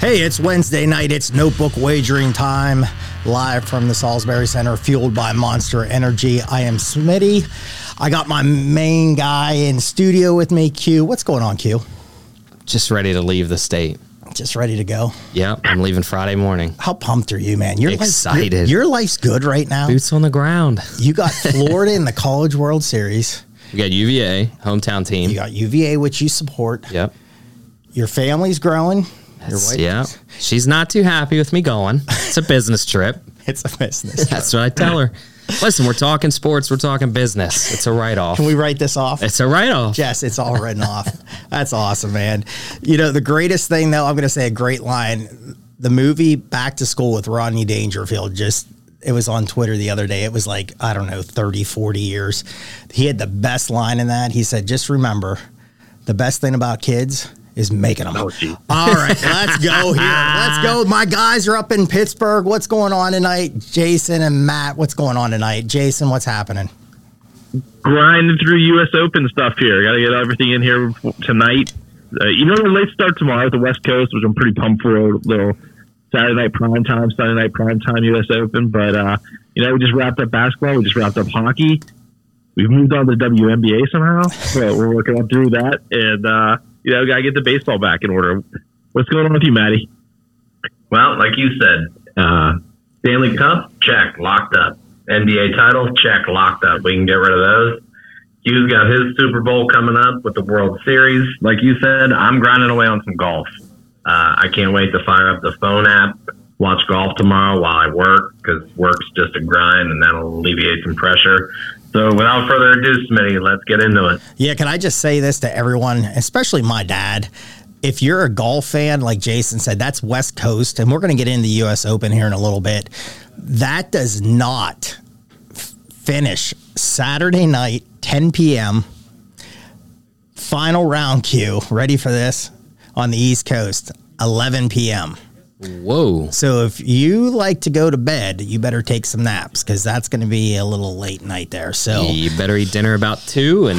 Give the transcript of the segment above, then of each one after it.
Hey, it's Wednesday night. It's notebook wagering time. Live from the Salisbury Center, fueled by Monster Energy. I am Smitty. I got my main guy in studio with me, Q. What's going on, Q? just ready to leave the state. Just ready to go. Yep, I'm leaving Friday morning. How pumped are you, man? You're Excited. your, your life's good right now. Boots on the ground. You got Florida in the College World Series. You got UVA, hometown team. You got UVA, which you support. Yep. Your family's growing. Your That's- wife- yeah. She's not too happy with me going. It's a business trip. It's a business. That's what I tell her. Listen, we're talking sports, we're talking business. It's a write off. Can we write this off? It's a write off. Jess, it's all written off. That's awesome, man. You know, the greatest thing, though, I'm going to say a great line. The movie Back to School with Rodney Dangerfield just. It was on Twitter the other day. It was like, I don't know, 30, 40 years. He had the best line in that. He said, just remember, the best thing about kids is making them. All right, let's go here. Let's go. My guys are up in Pittsburgh. What's going on tonight? Jason and Matt, what's going on tonight? Jason, what's happening? grinding through U.S. Open stuff here. Got to get everything in here tonight. Uh, you know, the late start tomorrow at the West Coast, which I'm pretty pumped for. A little Saturday night prime time, Sunday night prime time U.S. Open. But uh, you know, we just wrapped up basketball. We just wrapped up hockey. We've moved on to the WNBA somehow. So we're working on through that, and uh, you know, got to get the baseball back in order. What's going on with you, Maddie? Well, like you said, uh, Stanley Cup, check, locked up. NBA title, check, locked up. We can get rid of those. Q's got his Super Bowl coming up with the World Series. Like you said, I'm grinding away on some golf. Uh, I can't wait to fire up the phone app, watch golf tomorrow while I work because work's just a grind and that'll alleviate some pressure. So without further ado, Smitty, let's get into it. Yeah, can I just say this to everyone, especially my dad? If you're a golf fan, like Jason said, that's West Coast, and we're going to get into the U.S. Open here in a little bit. That does not f- finish Saturday night, 10 p.m. Final round Q. Ready for this? On the East Coast, 11 p.m. Whoa. So if you like to go to bed, you better take some naps because that's going to be a little late night there. So. You better eat dinner about two and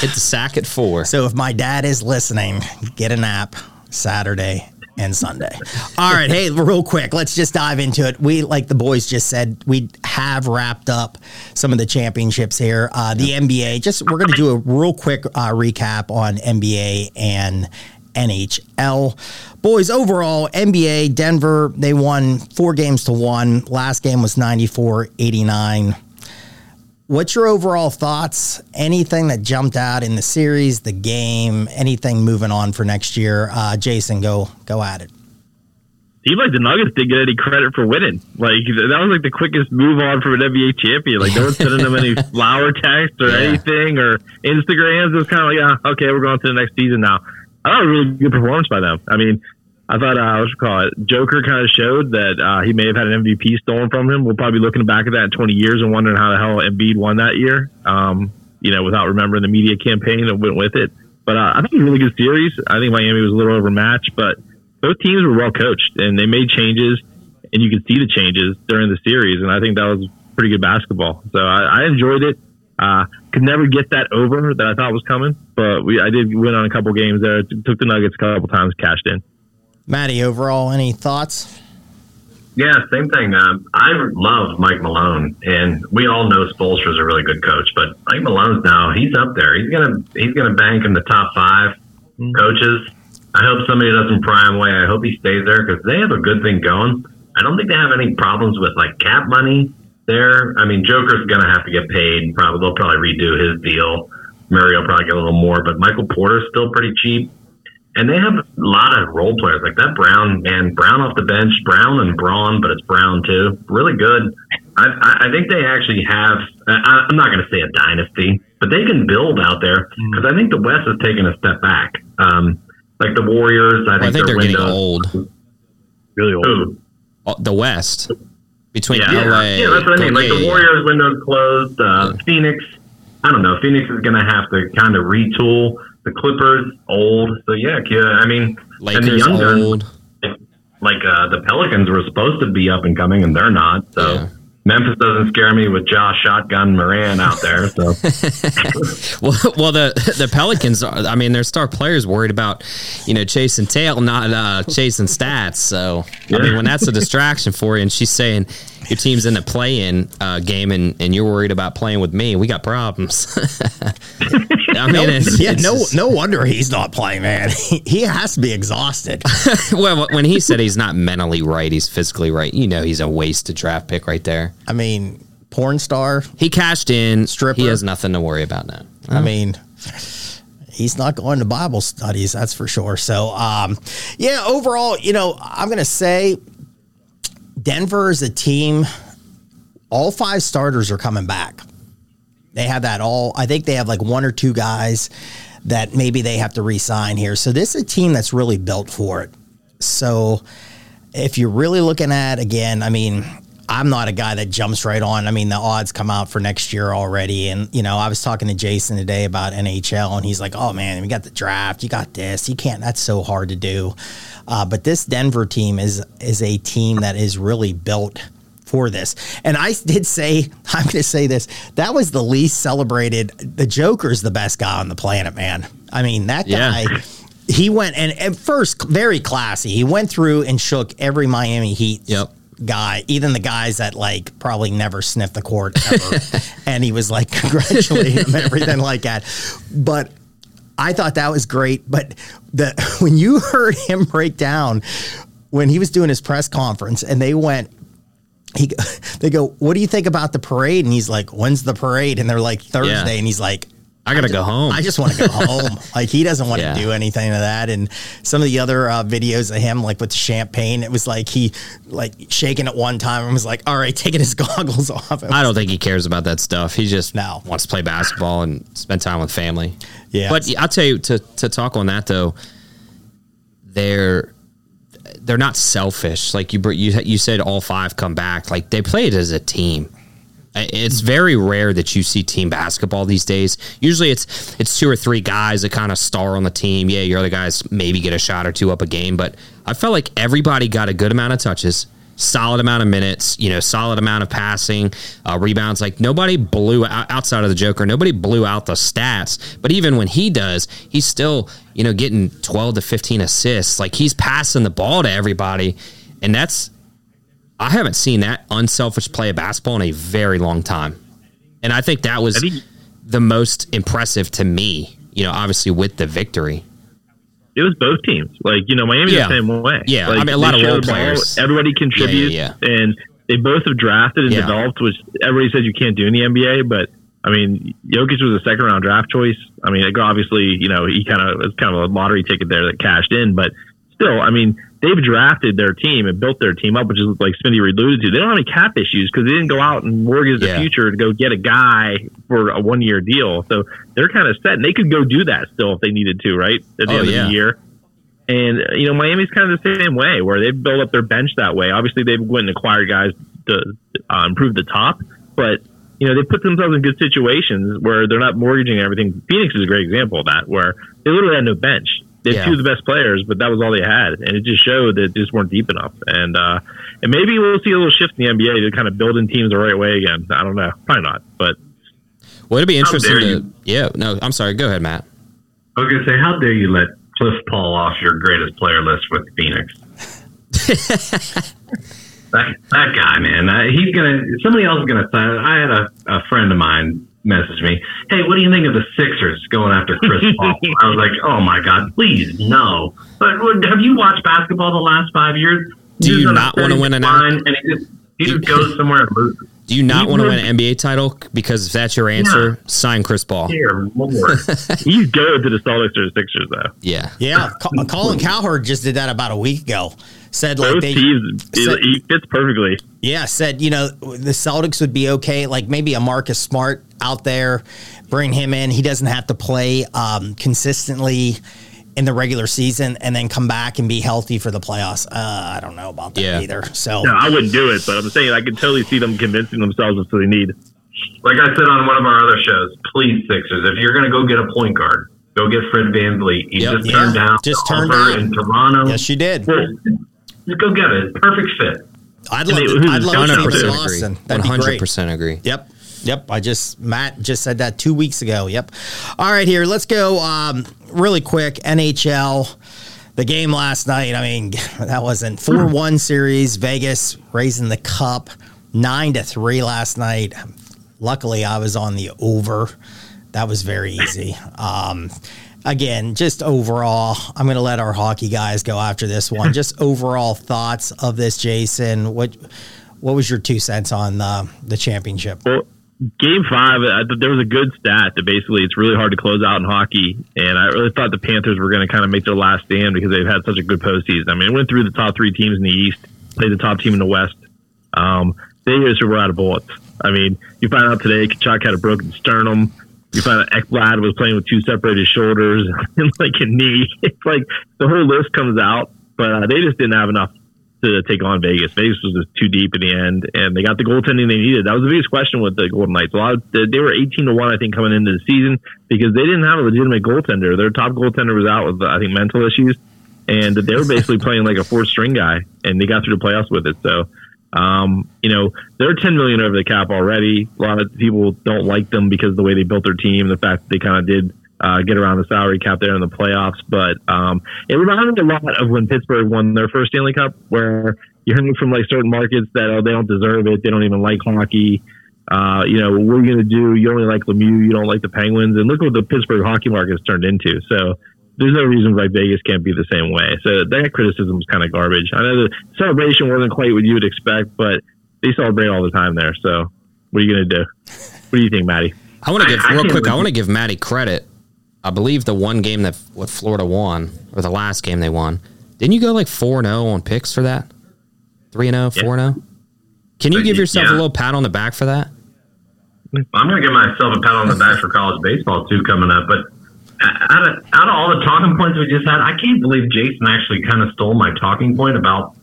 hit the sack at four. So if my dad is listening, get a nap Saturday and Sunday. All right, hey, real quick, let's just dive into it. We, like the boys just said, we have wrapped up some of the championships here. Uh, the NBA, just we're going to do a real quick uh, recap on NBA and NHL. Boys, overall, NBA, Denver, they won four games to one. Last game was 94 89. What's your overall thoughts? Anything that jumped out in the series, the game, anything moving on for next year? Uh, Jason, go go at it. Seemed like the Nuggets didn't get any credit for winning. Like that was like the quickest move on from an NBA champion. Like no one sending them any flower texts or Yeah. anything or Instagrams. It was kind of like, yeah, okay, we're going to the next season now. I thought a really good performance by them. I mean, I thought uh, what you call it, Joker kind of showed that uh, he may have had an MVP stolen from him. We'll probably be looking back at that in 20 years and wondering how the hell Embiid won that year. Um, you know, without remembering the media campaign that went with it. But uh, I think it was a really good series. I think Miami was a little overmatched, but both teams were well coached and they made changes, and you could see the changes during the series. And I think that was pretty good basketball. So I, I enjoyed it. Uh, could never get that over that I thought was coming, but we I did win on a couple games there. Took the Nuggets a couple times, cashed in. Maddie, overall, any thoughts? Yeah, same thing. Um, I love Mike Malone, and we all know Spoelstra's a really good coach, but Mike Malone's now he's up there. He's gonna he's gonna bank in the top five coaches. I hope somebody doesn't pry him away. I hope he stays there because they have a good thing going. I don't think they have any problems with like cap money there. I mean, Joker's gonna have to get paid. Probably they'll probably redo his deal. Murray will probably get a little more, but Michael Porter's still pretty cheap. And they have a lot of role players like that Brown man, Brown off the bench, Brown and Braun, but it's Brown too. Really good. I, I- I think they actually have. I, I'm not going to say a dynasty, but they can build out there because I think the West has taken a step back. Um, like the Warriors, I Well, I think, think their they're getting old. Really old. Ooh, The West between yeah, LA. yeah, that's what I mean. Like the. Warriors' window's closed. Uh, Phoenix, I don't know. Phoenix is going to have to kind of retool. The Clippers, old. So yeah, yeah, I mean, and the Lakers young guns, old. like uh, the Pelicans were supposed to be up and coming, and they're not. So Yeah. Memphis doesn't scare me with Josh Shotgun Morant out there. So Well, well, the the Pelicans. Are, I mean, their star players worried about you know chasing tail, not uh, chasing stats. So I mean, when that's a distraction for you, and she's saying your team's in a play-in uh, game, and, and you're worried about playing with me, we got problems. I mean, it's, yeah, it's no, just- no wonder he's not playing, man. He, he has to be exhausted. well, when he said he's not mentally right, he's physically right. You know, he's a wasted draft pick right there. I mean, porn star. He cashed in. Stripper. He has nothing to worry about now. I mean, he's not going to Bible studies, that's for sure. So, um, yeah, overall, you know, I'm going to say Denver is a team. All five starters are coming back. They have that all. I think they have like one or two guys that maybe they have to re-sign here. So this is a team that's really built for it. So if you're really looking at again, I mean, I'm not a guy that jumps right on. I mean, the odds come out for next year already, and you know, I was talking to Jason today about NHL, and he's like, "Oh man, we got the draft, you got this, you can't. That's so hard to do." Uh, but this Denver team is is a team that is really built for this. And I did say, I'm going to say this: that was the least celebrated. The Joker's the best guy on the planet, man. I mean, that guy. Yeah. guy he went and at first very classy. He went through and shook every Miami Heat Yep. Guy, even the guys that like probably never sniffed the court ever. and he was like congratulating them, everything like that. But I thought that was great. But the when you heard him break down when he was doing his press conference and they went he they go, What do you think about the parade? And he's like, When's the parade? And they're like Thursday, Yeah. and he's like, I gotta go home. I just want to go home. Like he doesn't want Yeah. to do anything of that. And some of the other uh, videos of him, like with the champagne, it was like he like shaking at one time and was like, "All right, taking his goggles off." I don't think he cares about that stuff. He just No. wants to play basketball and spend time with family. Yeah. But I'll tell you to to talk on that though, they're they're not selfish. Like you you you said, all five come back. Like they played as a team. It's very rare that you see team basketball these days. Usually, it's it's two or three guys that kind of star on the team. Yeah, your other guys maybe get a shot or two up a game, but I felt like everybody got a good amount of touches, solid amount of minutes, you know, solid amount of passing, uh, rebounds. Like nobody blew out, outside of the Joker. Nobody blew out the stats. But even when he does, he's still you know getting twelve to fifteen assists. Like he's passing the ball to everybody, and that's I haven't seen that unselfish play of basketball in a very long time. And I think that was think- the most impressive to me, you know, obviously with the victory. It was both teams. Like you know, Miami's Yeah. the same way. Yeah, Like, I mean, a lot of role the ball, players. Everybody contributes, yeah, and they both have drafted and Yeah. developed, which everybody says you can't do in the NBA. But I mean, Jokic was a second round draft choice. I mean, obviously, you know, he kind of was kind of a lottery ticket there that cashed in, but still, I mean, they've drafted their team and built their team up, which is like Smitty alluded to. They don't have any cap issues because they didn't go out and mortgage the Yeah. future to go get a guy for a one year deal. So they're kind of set, and they could go do that still if they needed to, right? At the Oh, end yeah. of the year. And you know, Miami's kind of the same way, where they've built up their bench that way. Obviously, they've went and acquired guys to uh, improve the top, but you know, they put themselves in good situations where they're not mortgaging everything. Phoenix is a great example of that, where they literally had no bench. They had Yeah. two of the best players, but that was all they had, and it just showed that they just weren't deep enough. And uh, and maybe we'll see a little shift in the NBA to kind of building teams the right way again. I don't know, probably not, but Well, it'd be interesting to. you. Yeah, no, I'm sorry. Go ahead, Matt. I was going to say, how dare you let Cliff Paul off your greatest player list with Phoenix? that, that guy, man, uh, he's gonna. Somebody else is gonna sign. I had a, a friend of mine message me, "Hey, what do you think of the Sixers going after Chris Paul?" I was like, "Oh my god, please no!" But have you watched basketball the last five years? Do He's you not wanna steady win an And he just he just goes somewhere and loses. Do you not want to win an NBA title? Because if that's your answer, sign Chris Paul. Here, more. He's good to the Celtics or the Sixers though. Yeah. Yeah, Colin Cowherd just did that about a week ago. Said like Both they, teams, said- he fits perfectly. yeah, said you know the Celtics would be okay. Like maybe a Marcus Smart out there, bring him in. He doesn't have to play um, consistently in the regular season and then come back and be healthy for the playoffs. Uh, I don't know about that Yeah. either. So No, I wouldn't do it, but I'm saying I can totally see them convincing themselves that's what they need. like I said on one of our other shows, please Sixers, if you're going to go get a point guard, go get Fred VanVleet. He Yep. just Yeah, turned down, just turned down. in Toronto. yes, you did. Well, just go get it. Perfect fit. I'd love. To, I'd love to see him 100% in agree. Boston. That'd be great. 100% agree. Yep. Yep. I just Matt just said that two weeks ago. Yep. All right, here. Let's go um, really quick. NHL. The game last night, I mean, that wasn't 4 1 series. Vegas raising the cup 9 to 3 last night. Luckily, I was on the over. That was very easy. Um, again, just overall, I'm going to let our hockey guys go after this one. Just overall thoughts of this, Jason. What what was your two cents on the, the championship? Well, game five, I there was a good stat that basically it's really hard to close out in hockey. And I really thought the Panthers were going to kind of make their last stand because they've had such a good postseason. I mean, it went through the top three teams in the East, played the top team in the West. Um, they just were out of bullets. I mean, you find out today Tkachuk had a broken sternum. You find out Ekblad was playing with two separated shoulders and like a knee. It's like the whole list comes out, but uh, they just didn't have enough to take on Vegas. Vegas was just too deep in the end, and they got the goaltending they needed. That was the biggest question with the Golden Knights. A lot of, they were eighteen to one, I think, coming into the season because they didn't have a legitimate goaltender. Their top goaltender was out with, I think, mental issues, and they were basically playing like a fourth string guy, and they got through the playoffs with it. So. Um, you know, they're 10 million over the cap already. A lot of people don't like them because of the way they built their team, the fact that they kind of did uh, get around the salary cap there in the playoffs. But um, it reminded me a lot of when Pittsburgh won their first Stanley Cup, where you're hearing from like certain markets that oh, they don't deserve it, they don't even like hockey. Uh, you know, what are you going to do? You only like Lemieux, you don't like the Penguins, and look what the Pittsburgh hockey market has turned into. So there's no reason why Vegas can't be the same way. So that criticism is kind of garbage. I know the celebration wasn't quite what you would expect, but they celebrate all the time there. So what are you going to do? What do you think, Maddie? I want to give I- I real can't quick. I want to give Maddie credit. I believe the one game that what Florida won, or the last game they won, didn't you go like four and zero on picks for that? Three and 0, 4 and zero. Can you give yourself a little pat on the back for that? I'm going to give myself a pat on the back for college baseball too coming up. But out of, out of all the talking points we just had, I can't believe Jason actually kind of stole my talking point about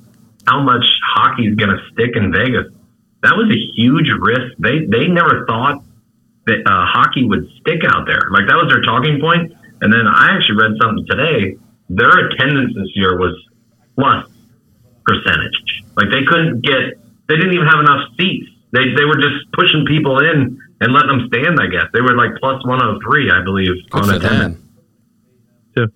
how much hockey is going to stick in Vegas. That was a huge risk. They they never thought uh, hockey would stick out there. Like that was their talking point. And then I actually read something today. Their attendance this year was plus percentage. Like they couldn't get, they didn't even have enough seats. They they were just pushing people in and letting them stand. I guess they were like plus one hundred three, I believe, Good on attendance. them.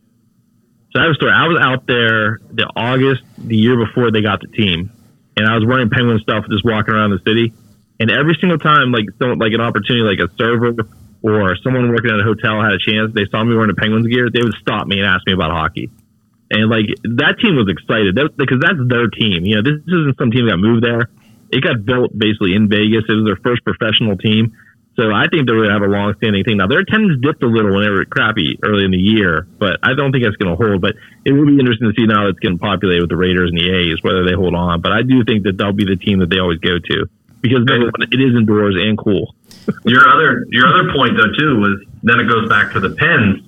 So I have a story. I was out there the August the year before they got the team, and I was wearing Penguin stuff, just walking around the city. And every single time, like like an opportunity, like a server or someone working at a hotel had a chance, they saw me wearing a Penguins gear, they would stop me and ask me about hockey. And like that team was excited because that's their team. You know, this isn't some team that moved there. It got built basically in Vegas. It was their first professional team. So I think they're going to have a long-standing thing. Now their attendance dipped a little when they were crappy early in the year, but I don't think that's going to hold. But it will be interesting to see now that it's getting populated with the Raiders and the A's whether they hold on. But I do think that they'll be the team that they always go to because it is indoors and cool. your other your other point though too was then it goes back to the pens,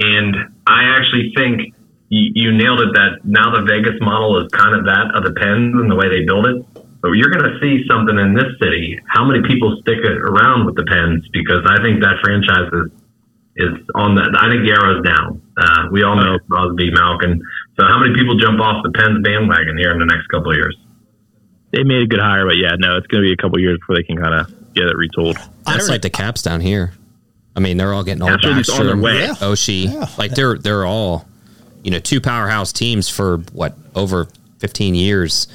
and I actually think you, you nailed it. That now the Vegas model is kind of that of the pens and the way they build it. But you're going to see something in this city. How many people stick it around with the pens? Because I think that franchise is is on that. I think the arrow's down. Uh, we all know Crosby, Malkin. So how many people jump off the Pens bandwagon here in the next couple of years? They made a good hire, but yeah, no, it's going to be a couple years before they can kind of get it retooled. I That's like the Caps down here. I mean, they're all getting all Caps are just on their way. Yeah. Oshie. Yeah. Like they're they're all, you know, two powerhouse teams for what over fifteen years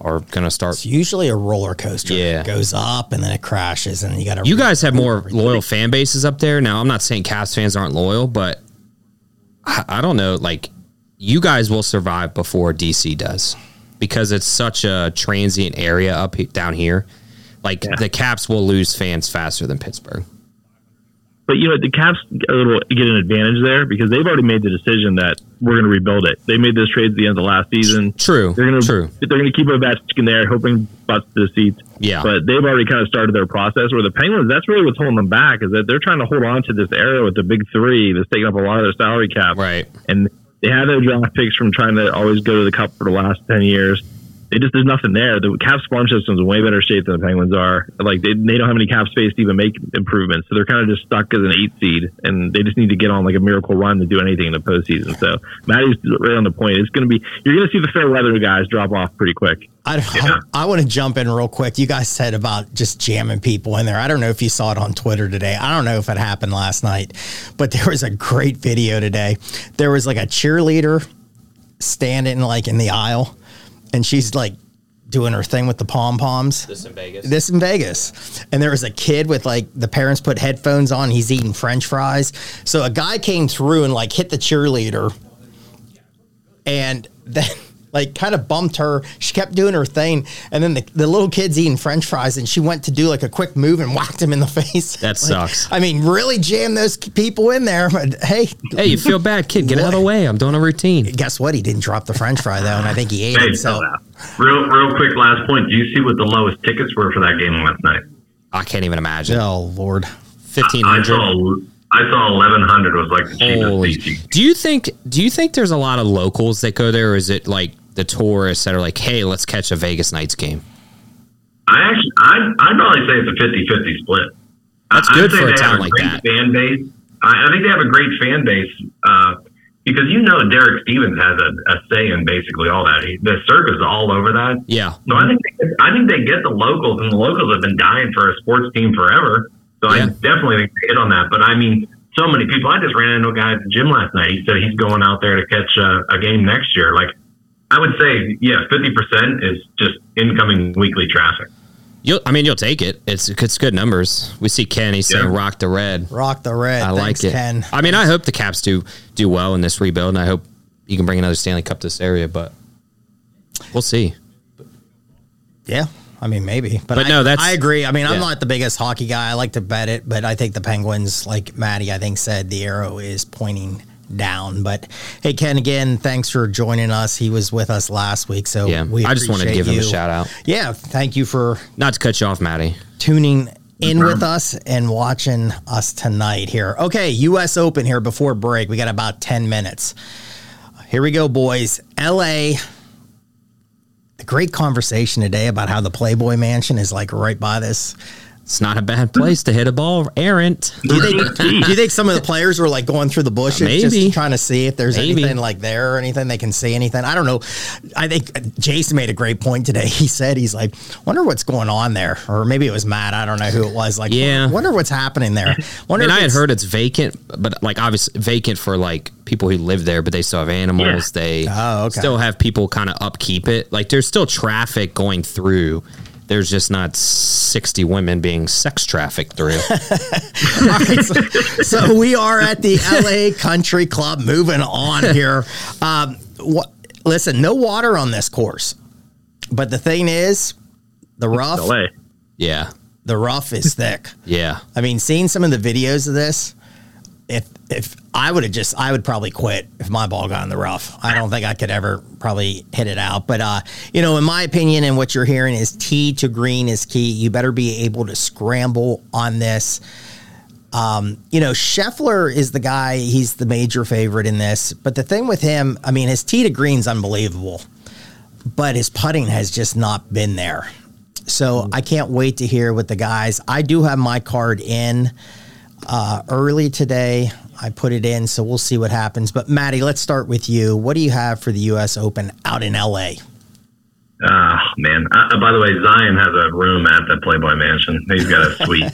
are going to start. It's usually a roller coaster. Yeah. It goes up and then it crashes, and you got to. You guys have more loyal fan bases up there. Now, I'm not saying Caps fans aren't loyal, but I, I don't know. Like, you guys will survive before DC does because it's such a transient area up he- down here Like the Caps will lose fans faster than Pittsburgh. But you know, the Caps a little get an advantage there because they've already made the decision that we're going to rebuild it. They made this trade at the end of last season. True. They're going to True. they're going to keep Ovechkin there, hoping butts to the seats. Yeah. But they've already kind of started their process. Where the Penguins, that's really what's holding them back is that they're trying to hold on to this era with the big three that's taking up a lot of their salary cap. Right. And they had their draft picks from trying to always go to the cup for the last ten years. They just there's nothing there. The Caps farm system's in way better shape than the Penguins are. Like they, they don't have any cap space to even make improvements, so they're kind of just stuck as an eight seed, and they just need to get on like a miracle run to do anything in the postseason. So Maddie's right on the point. It's going to be you're going to see the fair weather guys drop off pretty quick. I, I, I want to jump in real quick. You guys said about just jamming people in there. I don't know if you saw it on Twitter today. I don't know if it happened last night, but there was a great video today. There was like a cheerleader standing like in the aisle, and she's like doing her thing with the pom poms. This in Vegas. This in Vegas. And there was a kid with like the parents put headphones on. He's eating french fries. So a guy came through and like hit the cheerleader and then like kind of bumped her. She kept doing her thing. And then the, the little kid's eating french fries and she went to do like a quick move and whacked him in the face. That Like, sucks. I mean, really jam those people in there. But hey, Hey, you feel bad, kid? Get out of the way. I'm doing a routine. guess what? He didn't drop the french fry though. And I think he ate it. So real, real quick, last point. Do you see what the lowest tickets were for that game last night? I can't even imagine. oh, Lord. Fifteen I saw, I saw eleven hundred was like the cheapest Holy. Do you think? Do you think there's a lot of locals that go there, or is it like the tourists that are like, "Hey, let's catch a Vegas Knights game"? I actually, I'd, I'd probably say it's a 50-50 split. That's good for a town have like great that. Fan base. I, I think they have a great fan base uh, because you know Derek Stevens has a, a say in basically all that. He, the circus is all over that. Yeah. So I think I think they get the locals, and the locals have been dying for a sports team forever. So I definitely think they hit on that. But I mean, so many people. I just ran into a guy at the gym last night. He said he's going out there to catch a, a game next year. Like I would say, yeah, fifty percent is just incoming weekly traffic. You'll, I mean, you'll take it. It's it's good numbers. We see Ken. He's saying rock the red. Rock the red. I Thanks, like it. Ken. I mean, I hope the Caps do do well in this rebuild, and I hope you can bring another Stanley Cup to this area. But we'll see. Yeah. I mean, maybe, but, But I, no, that's- I agree. I mean, I'm not the biggest hockey guy. I like to bet it, but I think the Penguins, like Maddie, I think said the arrow is pointing down. But hey, Ken, again, thanks for joining us. He was with us last week, so Yeah, we I just wanted to appreciate give him a shout out. Yeah, thank you for Not to cut you off, Maddie. tuning in with us and watching us tonight here. Okay, US Open here before break. We got about 10 minutes. Here we go, boys. LA. The great conversation today about how the Playboy Mansion is like right by this. It's not a bad place to hit a ball errant. Do you think? do you think some of the players were like going through the bushes, Maybe. just trying to see if there's Maybe. anything like there or anything they can see anything? I don't know. I think uh, Jason made a great point today. He said he's like, wonder what's going on there, or maybe it was Matt. I don't know who it was. Like, Yeah. wonder what's happening there. Wonder And I had heard it's vacant, but like obviously vacant for like people who live there, but they still have animals. They Oh, okay. still have people kind of upkeep it. Like there's still traffic going through. There's just not 60 women being sex trafficked through. All right, so, so we are at the LA Country Club. Moving on here. Um, what? Listen, no water on this course, but the thing is, the rough, LA. yeah. the rough is thick. Yeah. I mean, seeing some of the videos of this, if if I would have just, I would probably quit if my ball got in the rough. I don't think I could ever probably hit it out. But uh, you know, in my opinion, and what you're hearing is tee to green is key. You better be able to scramble on this. Um, you know, Scheffler is the guy. He's the major favorite in this. But the thing with him, I mean, his tee to green's unbelievable, but his putting has just not been there. So I can't wait to hear what the guys. I do have my card in uh, early today. I put it in, so we'll see what happens. But Maddie, let's start with you. What do you have for the U.S. Open out in L.A.? Ah, man. Uh, by the way, Zion has a room at the Playboy Mansion. He's got a suite.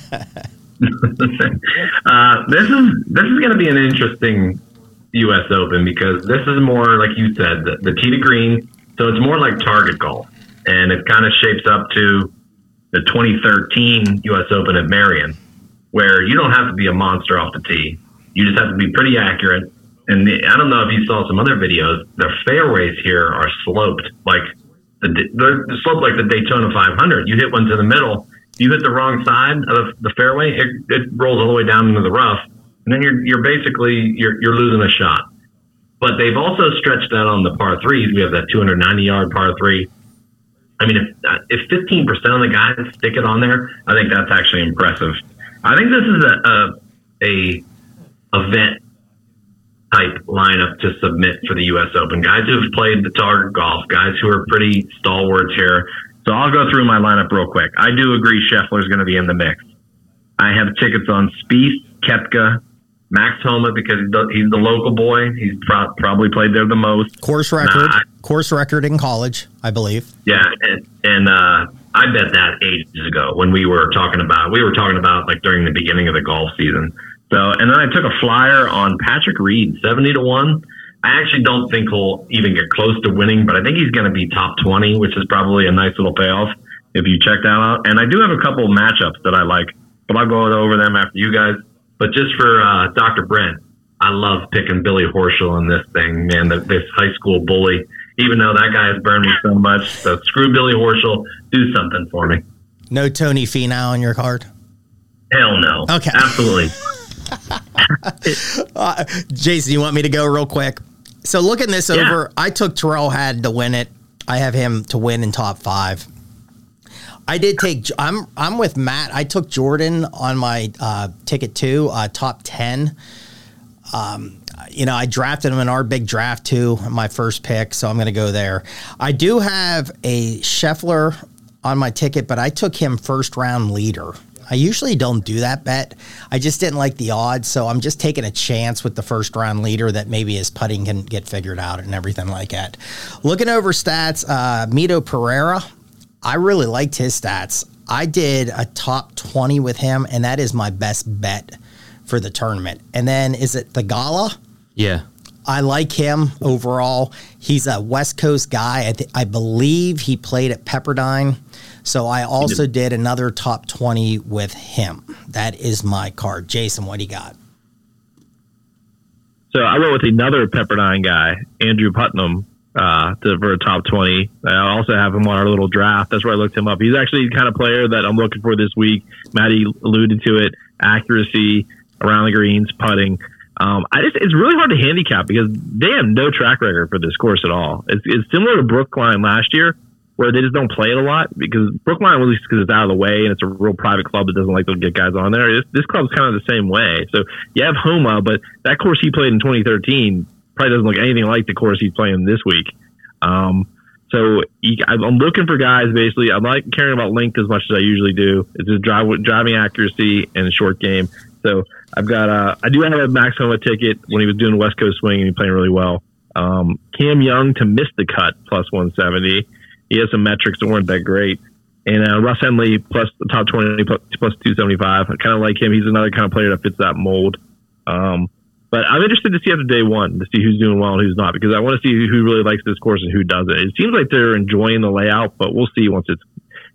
uh, this is this is going to be an interesting U.S. Open because this is more like you said, the, the tee to green. So it's more like target golf, and it kind of shapes up to the 2013 U.S. Open at Merion, where you don't have to be a monster off the tee. You just have to be pretty accurate. And the, I don't know if you saw some other videos. The fairways here are sloped like the they're sloped like the Daytona 500. You hit one to the middle, you hit the wrong side of the fairway, it, it rolls all the way down into the rough, and then you're you're basically you're you're losing a shot. But they've also stretched that on the par threes. We have that 290 yard par three. I mean, if if 15 percent of the guys stick it on there, I think that's actually impressive. I think this is a a, a event type lineup to submit for the U.S. Open. Guys who've played the target golf, guys who are pretty stalwarts here. So I'll go through my lineup real quick. I do agree Scheffler's going to be in the mix. I have tickets on Spieth, Koepka, Max Homa because he's the, he's the local boy. He's pro- probably played there the most. Course record, nah, course record in college, I believe. Yeah, and, and uh, I bet that ages ago when we were talking about we were talking about like during the beginning of the golf season. So, and then I took a flyer on Patrick Reed, seventy to one. I actually don't think he'll even get close to winning, but I think he's going to be top twenty, which is probably a nice little payoff if you check that out. And I do have a couple matchups that I like, but I'll go over them after you guys. But just for uh, Dr. Brent, I love picking Billy Horschel in this thing, man. The, this high school bully, even though that guy has burned me so much. So screw Billy Horschel. Do something for me. No Tony Finau on your card. Hell no. Okay. Absolutely. uh, Jason, you want me to go real quick? So looking this yeah. over, I took Tyrrell Had to win it. I have him to win in top five. I did take. I'm I'm with Matt. I took Jordan on my uh, ticket too, uh, top ten. Um, you know, I drafted him in our big draft too, my first pick, so I'm going to go there. I do have a Scheffler on my ticket, but I took him first round leader. I usually don't do that bet. I just didn't like the odds, so I'm just taking a chance with the first round leader that maybe his putting can get figured out and everything like that. Looking over stats, uh, Mito Pereira, I really liked his stats. I did a top 20 with him, and that is my best bet for the tournament. And then is it Theegala? Yeah. I like him overall. He's a West Coast guy. I, th- I believe he played at Pepperdine. So I also did another top 20 with him. That is my card. Jason, what do you got? So I went with another Pepperdine guy, Andrew Putnam, uh, to, for a top 20. I also have him on our little draft. That's where I looked him up. He's actually the kind of player that I'm looking for this week. Maddie alluded to it accuracy around the greens, putting. Um, I just, it's really hard to handicap because they have no track record for this course at all. It's, it's similar to Brookline last year where they just don't play it a lot because Brookline, at least because it's out of the way and it's a real private club that doesn't like to get guys on there. This, this club's kind of the same way. So you have Homa, but that course he played in 2013 probably doesn't look anything like the course he's playing this week. Um, so I'm looking for guys basically. I'm not caring about length as much as I usually do. It's just drive, driving accuracy and short game. So I've got uh, I do have a Max Homa ticket when he was doing West Coast swing and he playing really well. Um, Cam Young to miss the cut plus 170 he has some metrics that weren't that great. And uh, Russ Henley plus the top 20 plus, plus 275. I kind of like him. He's another kind of player that fits that mold. Um, but I'm interested to see after day one to see who's doing well and who's not because I want to see who really likes this course and who doesn't. It seems like they're enjoying the layout, but we'll see once it's.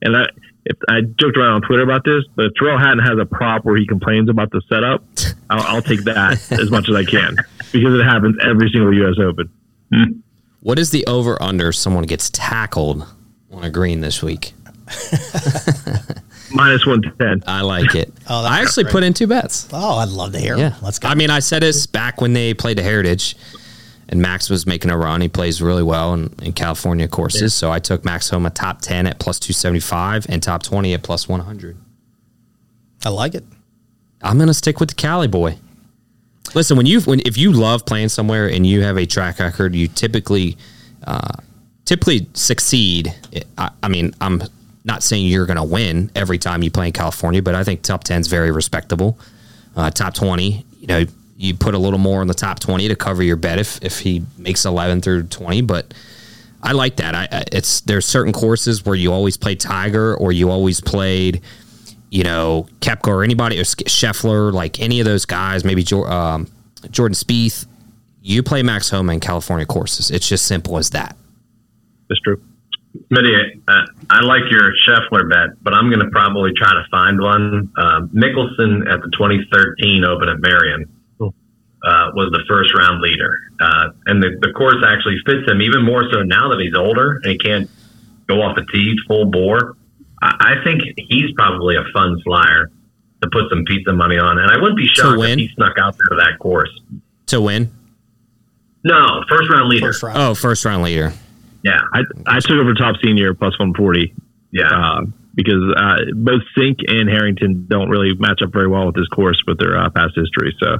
And I, if I joked around on Twitter about this, but Tyrrell Hatton has a prop where he complains about the setup. I'll, I'll take that as much as I can because it happens every single U.S. Open. Hmm. What is the over under someone gets tackled on a green this week? Minus 110. I like it. oh, I actually put in two bets. Oh, I'd love to hear. Yeah. Let's go. I mean, I said this back when they played the Heritage and Max was making a run. He plays really well in, in California courses. Yeah. So I took Max Homa top 10 at plus 275 and top 20 at plus 100. I like it. I'm going to stick with the Cali boy. Listen, when you when if you love playing somewhere and you have a track record, you typically uh, typically succeed. I, I mean, I'm not saying you're going to win every time you play in California, but I think top 10 is very respectable. Uh, top 20, you know, you put a little more in the top 20 to cover your bet if, if he makes 11 through 20. But I like that. I, it's there's certain courses where you always play Tiger or you always played you know, Koepka or anybody, or Scheffler, like any of those guys, maybe um, Jordan Spieth, you play Max Homa in California courses. It's just simple as that. That's true. Smitty, uh, I like your Scheffler bet, but I'm going to probably try to find one. Uh, Mickelson at the 2013 Open at Merion uh, was the first round leader. Uh, and the, the course actually fits him even more so now that he's older and he can't go off the tee full bore. I, I think he's probably a fun flyer to put some pizza money on, and I wouldn't be shocked win? if he snuck out there to that course. To win? No, first round leader. First round. Oh, first round leader. Yeah, I, I took over top senior plus 140 yeah. uh, because uh, both Cink and Harrington don't really match up very well with this course with their uh, past history. So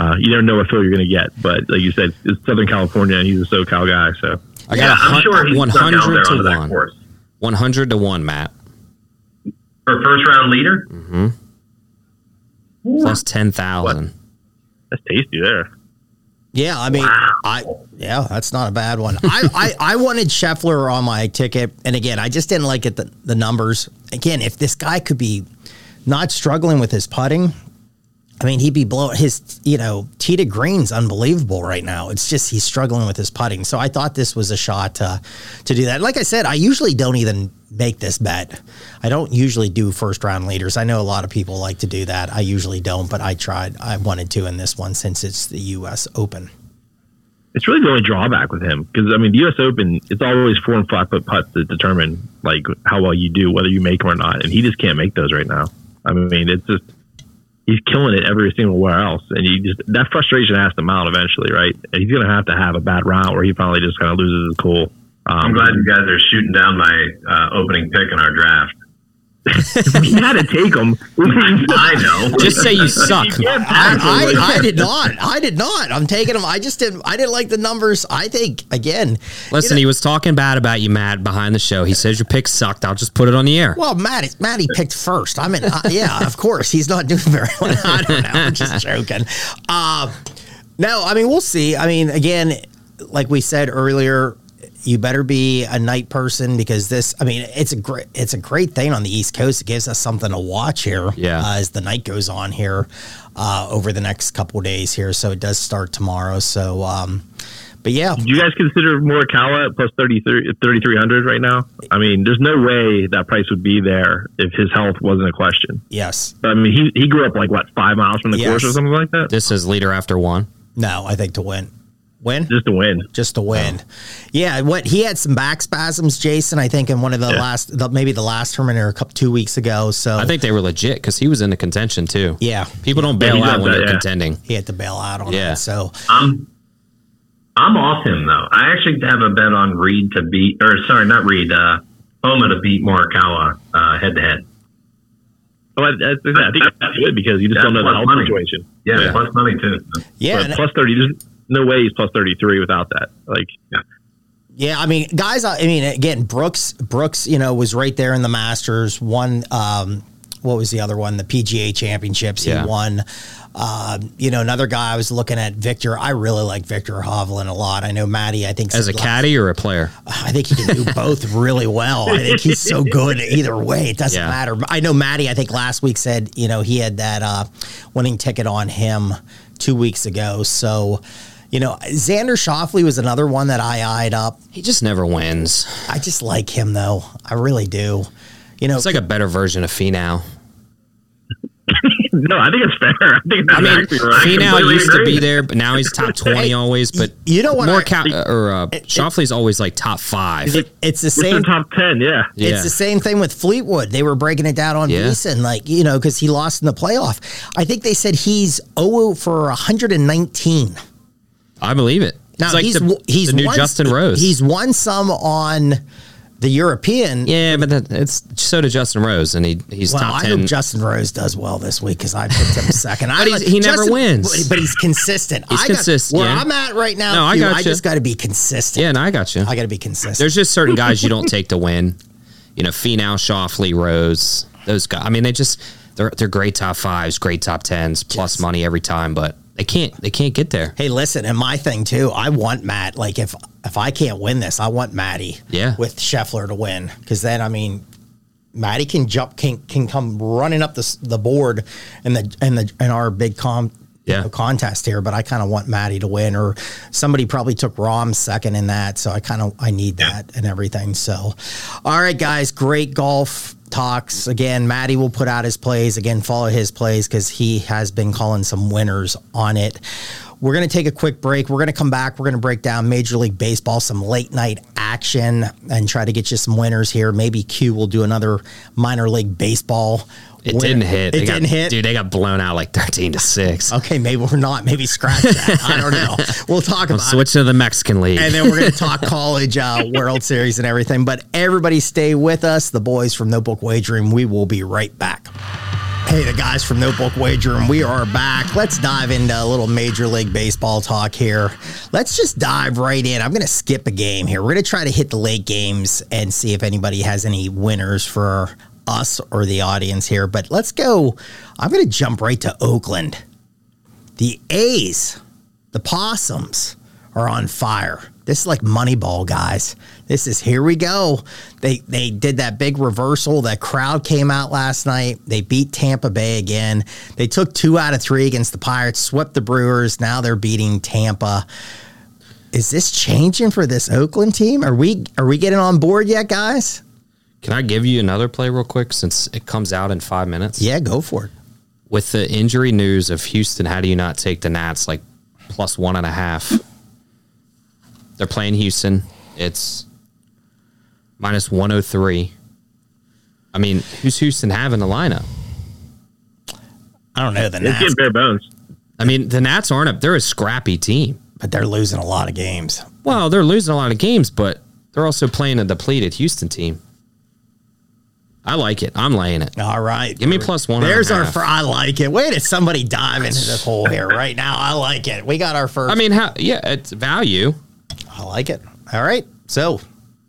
uh, you never know what fill you're going to get. But like you said, it's Southern California and he's a SoCal guy. So I got a I'm hun- sure he's one snuck out there hundred to that one. One hundred to one, Matt. For first round leader, Mm-hmm. Plus ten thousand. that's tasty there. Yeah, I mean, Wow. I yeah, that's not a bad one. I, I I wanted Scheffler on my ticket, and again, I just didn't like it the, the numbers. Again, if this guy could be not struggling with his putting, I mean, he'd be blowing his you know tee to green's unbelievable right now. It's just he's struggling with his putting. So I thought this was a shot to to do that. Like I said, I usually don't even make this bet. I don't usually do first round leaders. I know a lot of people like to do that. I usually don't, but I tried. I wanted to in this one since it's the U.S. Open. It's really the only drawback with him because I mean the U.S. Open it's always four and five foot putts that determine like how well you do, whether you make them or not, and he just can't make those right now. I mean it's just he's killing it every single where else, and he just that frustration has to mount eventually, right? And he's gonna have to have a bad round where he finally just kind of loses his cool. Um, I'm glad you guys are shooting down my uh, opening pick in our draft. We had to take him. I know. Just say you suck. I, I, I did not. I did not. I'm taking him. I just didn't. I didn't like the numbers. I think again. Listen, you know- he was talking bad about you, Matt, behind the show. He says your pick sucked. I'll just put it on the air. Well, Matty, Matty picked first. I mean, uh, yeah, of course, he's not doing very well. I don't know. I'm just joking. Uh, no, I mean, we'll see. I mean, again, like we said earlier, you better be a night person because this. I mean, it's a great, it's a great thing on the East Coast. It gives us something to watch here. Yeah. uh, as the night goes on here uh, over the next couple days here. So it does start tomorrow. So, um, but yeah, Do you guys consider Morikawa at plus 33 3,300 right now? I mean, there's no way that price would be there if his health wasn't a question. yes, I mean, he, he grew up like, what, five miles from the Yes. course or something like that? This is leader after one. no, I think to win, win. Just to win. just to win. Yeah, what he had some back spasms, Jason. I think in one of the Yeah. last, the, maybe the last tournament or a couple two weeks ago. So I think they were legit because he was in the contention too. yeah, People don't bail he out when that, they're yeah. contending. he had to bail out on Yeah. it. So I'm I'm off him though. I actually have a bet on Reed to beat, or sorry, not Reed, uh, Homa to beat Morikawa uh, head to head. Oh, I, I, I think that's good because you just That's don't know the plus health money. situation. Yeah, Yeah. plus money too. yeah, plus 30, there's no way he's plus 33 without that. Like, yeah. Yeah, I mean, guys. I mean, again, Brooks, Brooks, you know, was right there in the Masters. Won. Um, what was the other one? The PGA Championships. Yeah. He won. Um, you know, another guy I was looking at, Viktor. I really like Viktor Hovland a lot. I know Maddie. I think As a said- caddy or a player? I think he can do both really well. I think he's so good either way. It doesn't Yeah. matter. I know Maddie, I think last week said, you know, he had that uh, winning ticket on him two weeks ago. So, you know, Xander Schauffele was another one that I eyed up. He just never wins. I just like him though. I really do. You know, It's like a better version of Finau. no, I think it's fair. I think that's I mean, exactly right. Finau completely used to be there, but now he's top twenty always. But you know what More I- ca- or uh, Schauffele's always like top five. it- it's the It's in same. top 10, yeah. Yeah. It's the same thing with Fleetwood. They were breaking it down on Yeah. Beeson, like you know, because he lost in the playoff. I think they said he's 0 for 119. I believe it. Now like he's the, he's the new won, Justin Rose. He's won some on the European. yeah, but that, it's so did Justin Rose, and he he's Well, top I ten. hope Justin Rose does well this week because I picked him second. I But he's- he never wins. but, he's consistent. He's I got- consistent, Where. I'm at right now, No, I gotcha. I just got to be consistent. yeah, no, I got you. I got to be consistent. There's just certain guys you don't take to win. You know, Finau, Schauffele, Rose, those guys. I mean, they just they're they're great top fives, great top tens, plus Yes. money every time, but they can't they can't get there. Hey, listen, and my thing too. I want Matt. Like if if I can't win this, I want Matty. Yeah. With Scheffler to win, because then I mean, Matty can jump, can can come running up the the board in the in the in our big com. Yeah. know, contest here, but I kind of want Maddie to win, or somebody probably took Rahm second in that, so I kind of I need that and everything. So, all right, guys, great golf talks again. Matty will put out his plays again. Follow his plays because he has been calling some winners on it. We're going to take a quick break. We're going to come back. We're going to break down Major League Baseball, some late night action, and try to get you some winners here. Maybe Q will do another minor league baseball. It didn't hit. It They didn't hit. Dude, they got blown out like 13 to 6. Okay, maybe we're not. Maybe scratch that. I don't know. We'll talk I'm about it. switching to the Mexican League. And then we're going to talk college uh, World Series and everything. But everybody stay with us. The boys from Notebook Wagering. We will be right back. Hey, the guys from Notebook Wagering. We are back. Let's dive into a little Major League Baseball talk here. Let's just dive right in. I'm going to skip a game here. We're going to try to hit the late games and see if anybody has any winners for us or the audience here. But let's go. I'm going to jump right to Oakland. The A's, the Possums are on fire. This is like Moneyball, guys. This is here we go. They they did that big reversal. That crowd came out last night. They beat Tampa Bay again. They took two out of three against the Pirates, swept the Brewers. Now they're beating Tampa. Is this changing for this Oakland team? Are we are we getting on board yet, guys? Can I give you another play real quick since it comes out in five minutes? Yeah, go for it. With the injury news of Houston, how do you not take the Nats like plus one and a half? They're playing Houston. It's minus 103. I mean, who's Houston have in the lineup? I don't know the It's Nats, getting bare bones. I mean, the Nats aren't a, they're a scrappy team. but they're losing a lot of games. Well, they're losing a lot of games, but they're also playing a depleted Houston team. I like it. I'm laying it. All right. Give me plus one There's our. Fir- I like it. Wait, is somebody dive into this hole here right now? I like it. We got our first. I mean, how? Yeah, it's value. I like it. All right. So,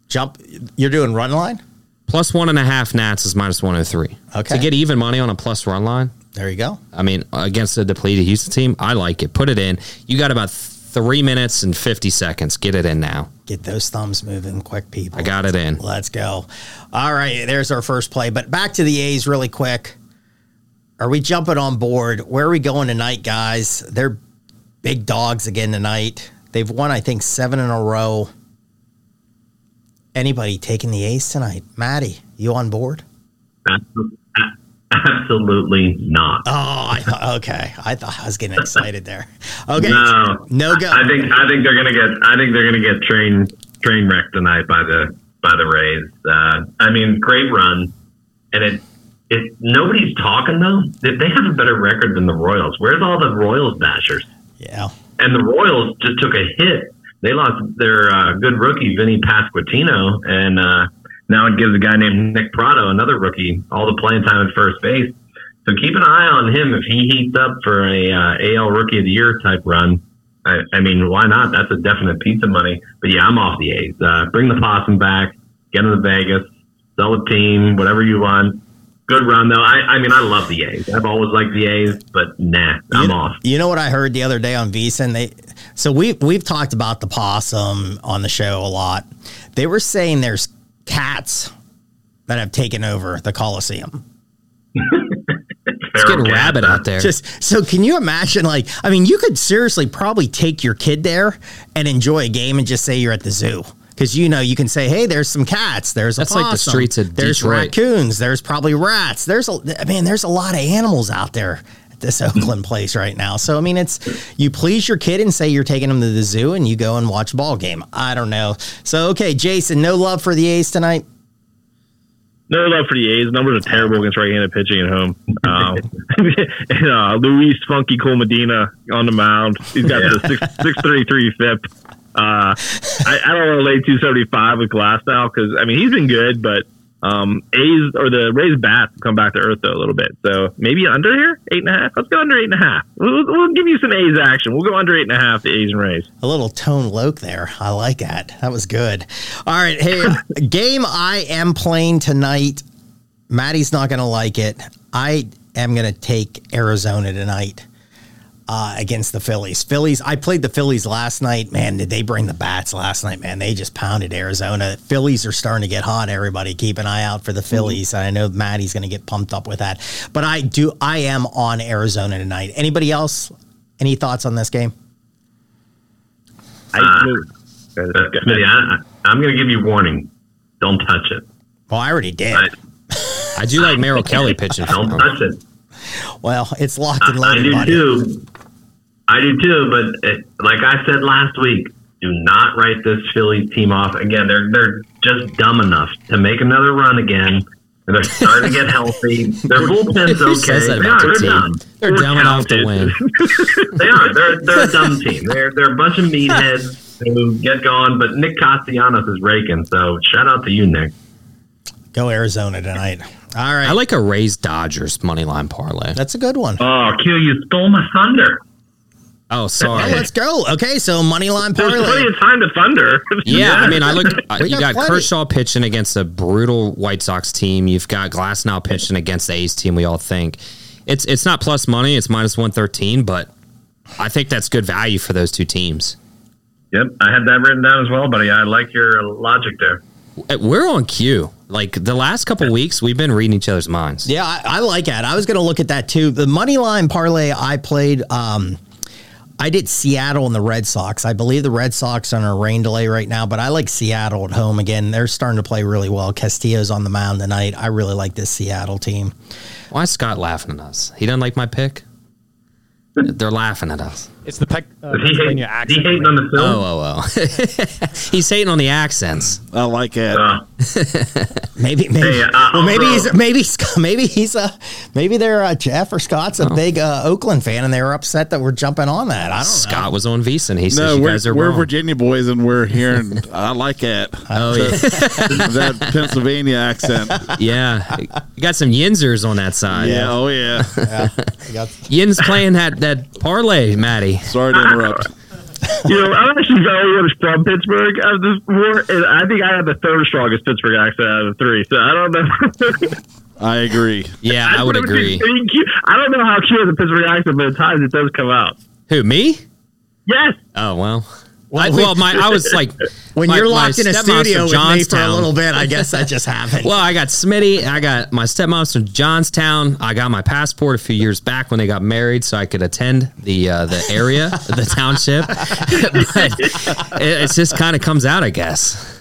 jump. You're doing run line. Plus one and a half Nats is minus 103. Okay. To get even money on a plus run line, There you go. I mean, against a depleted Houston team, I like it. Put it in. You got about three minutes and 50 seconds. Get it in now. Get those thumbs moving quick, people. I got it in. Let's go. All right. There's our first play. But back to the A's really quick. Are we jumping on board? Where are we going tonight, guys? They're big dogs again tonight. They've won, I think, seven in a row. Anybody taking the A's tonight? Maddie, you on board? Absolutely not. Oh, I thought, okay. I thought I was getting excited there. Okay. No. No go. I think I think they're gonna get I think they're gonna get train train wrecked tonight by the by the Rays. Uh, I mean, great run, and it it nobody's talking though. They, they have a better record than the Royals. Where's all the Royals bashers? yeah. And the Royals just took a hit. They lost their uh, good rookie Vinny Pasquantino, and uh, now it gives a guy named Nick Pratto, another rookie, all the playing time at first base. So keep an eye on him if he heats up for a uh, AL Rookie of the Year type run. I, I mean, why not? That's a definite piece of money. But yeah, I'm off the A's. Uh, bring the possum back, get him to Vegas, sell the team, whatever you want. Good run though. I, I mean, I love the A's. I've always liked the A's, but nah, I'm you, off. You know what I heard the other day on VSiN? They so we we've talked about the possum on the show a lot. They were saying there's cats that have taken over the Coliseum. Let's get a rabbit out there. Just so can you imagine like I mean you could seriously probably take your kid there and enjoy a game and just say you're at the zoo. Because you know you can say, "Hey, there's some cats. There's a That's like the possum, streets of there's Detroit. raccoons. There's probably rats. There's a man. there's a lot of animals out there at this Oakland place right now. So I mean, it's you please your kid and say you're taking him to the zoo and you go and watch a ball game. I don't know. So okay, Jason, no love for the A's tonight. No love for the A's. Numbers are terrible against right-handed pitching at home. Um, and, uh, Luis Funky Cold Medina on the mound. He's got the six six thirty three FIP. Uh, I, I don't want to lay two seventy five with Glasnow because I mean he's been good, but um, A's or the Rays bats come back to earth though a little bit. So maybe under here eight and a half. Let's go under eight and a half. We'll, we'll give you some A's action. We'll go under eight and a half. The A's and Rays. A little Tone Loc there. I like that. That was good. All right. Hey, game I am playing tonight. Maddie's not going to like it. I am going to take Arizona tonight uh, against the Phillies. Phillies, I played the Phillies last night. Man, did they bring the bats last night, man? They just pounded Arizona. Phillies are starting to get hot, everybody. Keep an eye out for the Phillies. I know Maddie's going to get pumped up with that. But I do, I am on Arizona tonight. Anybody else? Any thoughts on this game? I, Uh, Smitty, I, I'm going to give you warning. Don't touch it. Well, I already did. Right. I do like Merrill Kelly pitching. Don't touch it. Well, it's locked and loaded. I loaded, do buddy. too. I do too, but it, like I said last week, do not write this Phillies team off again. They're they're just dumb enough to make another run again. And they're starting to get healthy. Their bullpen's okay. They are, their they're team? dumb. They're dumb enough to win. they are. They're they're a dumb team. They're they're a bunch of meatheads who get going. But Nick Castellanos is raking. So shout out to you, Nick. Go Arizona tonight. All right. I like a Rays Dodgers money line parlay. That's a good one. Oh, Q, you stole my thunder. Oh, Oh, sorry. let's go. Okay, so money line There's parlay. plenty of time to thunder. Yeah, I mean, I look. I- We you got got. Kershaw pitching against a brutal White Sox team. You've got Glasnow pitching against the A's team. We all think it's it's not plus money. It's minus one thirteen, but I think that's good value for those two teams. Yep, I had that written down as well, buddy. I like your logic there. Uh, We're on cue. Like the last couple weeks, we've been reading each other's minds. Yeah, I, I like that. I was going to look at that too. The money line parlay I played, um, I did Seattle and the Red Sox. I believe the Red Sox are on a rain delay right now, but I like Seattle at home again. They're starting to play really well. Castillo's on the mound tonight. I really like this Seattle team. Why is Scott laughing at us? He doesn't like my pick. They're laughing at us. It's the Peck, uh, Is he, hate, Pennsylvania he accent. hating on the film? Oh, oh, oh. He's hating on the accents. I like it. Uh, Maybe, maybe, Hey, uh, well, maybe also- he's maybe Sc- maybe he's a maybe they're uh, Jeff or Scott's a big uh, Oakland fan, and they were upset that we're jumping on that. I don't know Scott know. was on Visa, and he says No, you we're, guys are we're wrong. Virginia boys, and we're hearing. I like it. Oh yeah, that Pennsylvania accent. yeah. You got some Yinzers on that side. Yeah. Oh yeah. I got- Yin's playing that that parlay, Maddie. Sorry to interrupt. You know, I'm actually very much from Pittsburgh. I was just more, and I think I have the third strongest Pittsburgh accent out of the three. So I don't know. I agree. Yeah, I would I've never agree. seen- I don't know how cute the Pittsburgh accent, but at times it does come out. Who me? Yes. Oh well. I, well, my I was like when my- you're my locked in a studio with me for a little bit, I guess that just happened. Well, I got Smitty. I got my stepmom's from Johnstown. I got my passport a few years back when they got married, so I could attend the uh, the area, the township. but it, it just kind of comes out, I guess.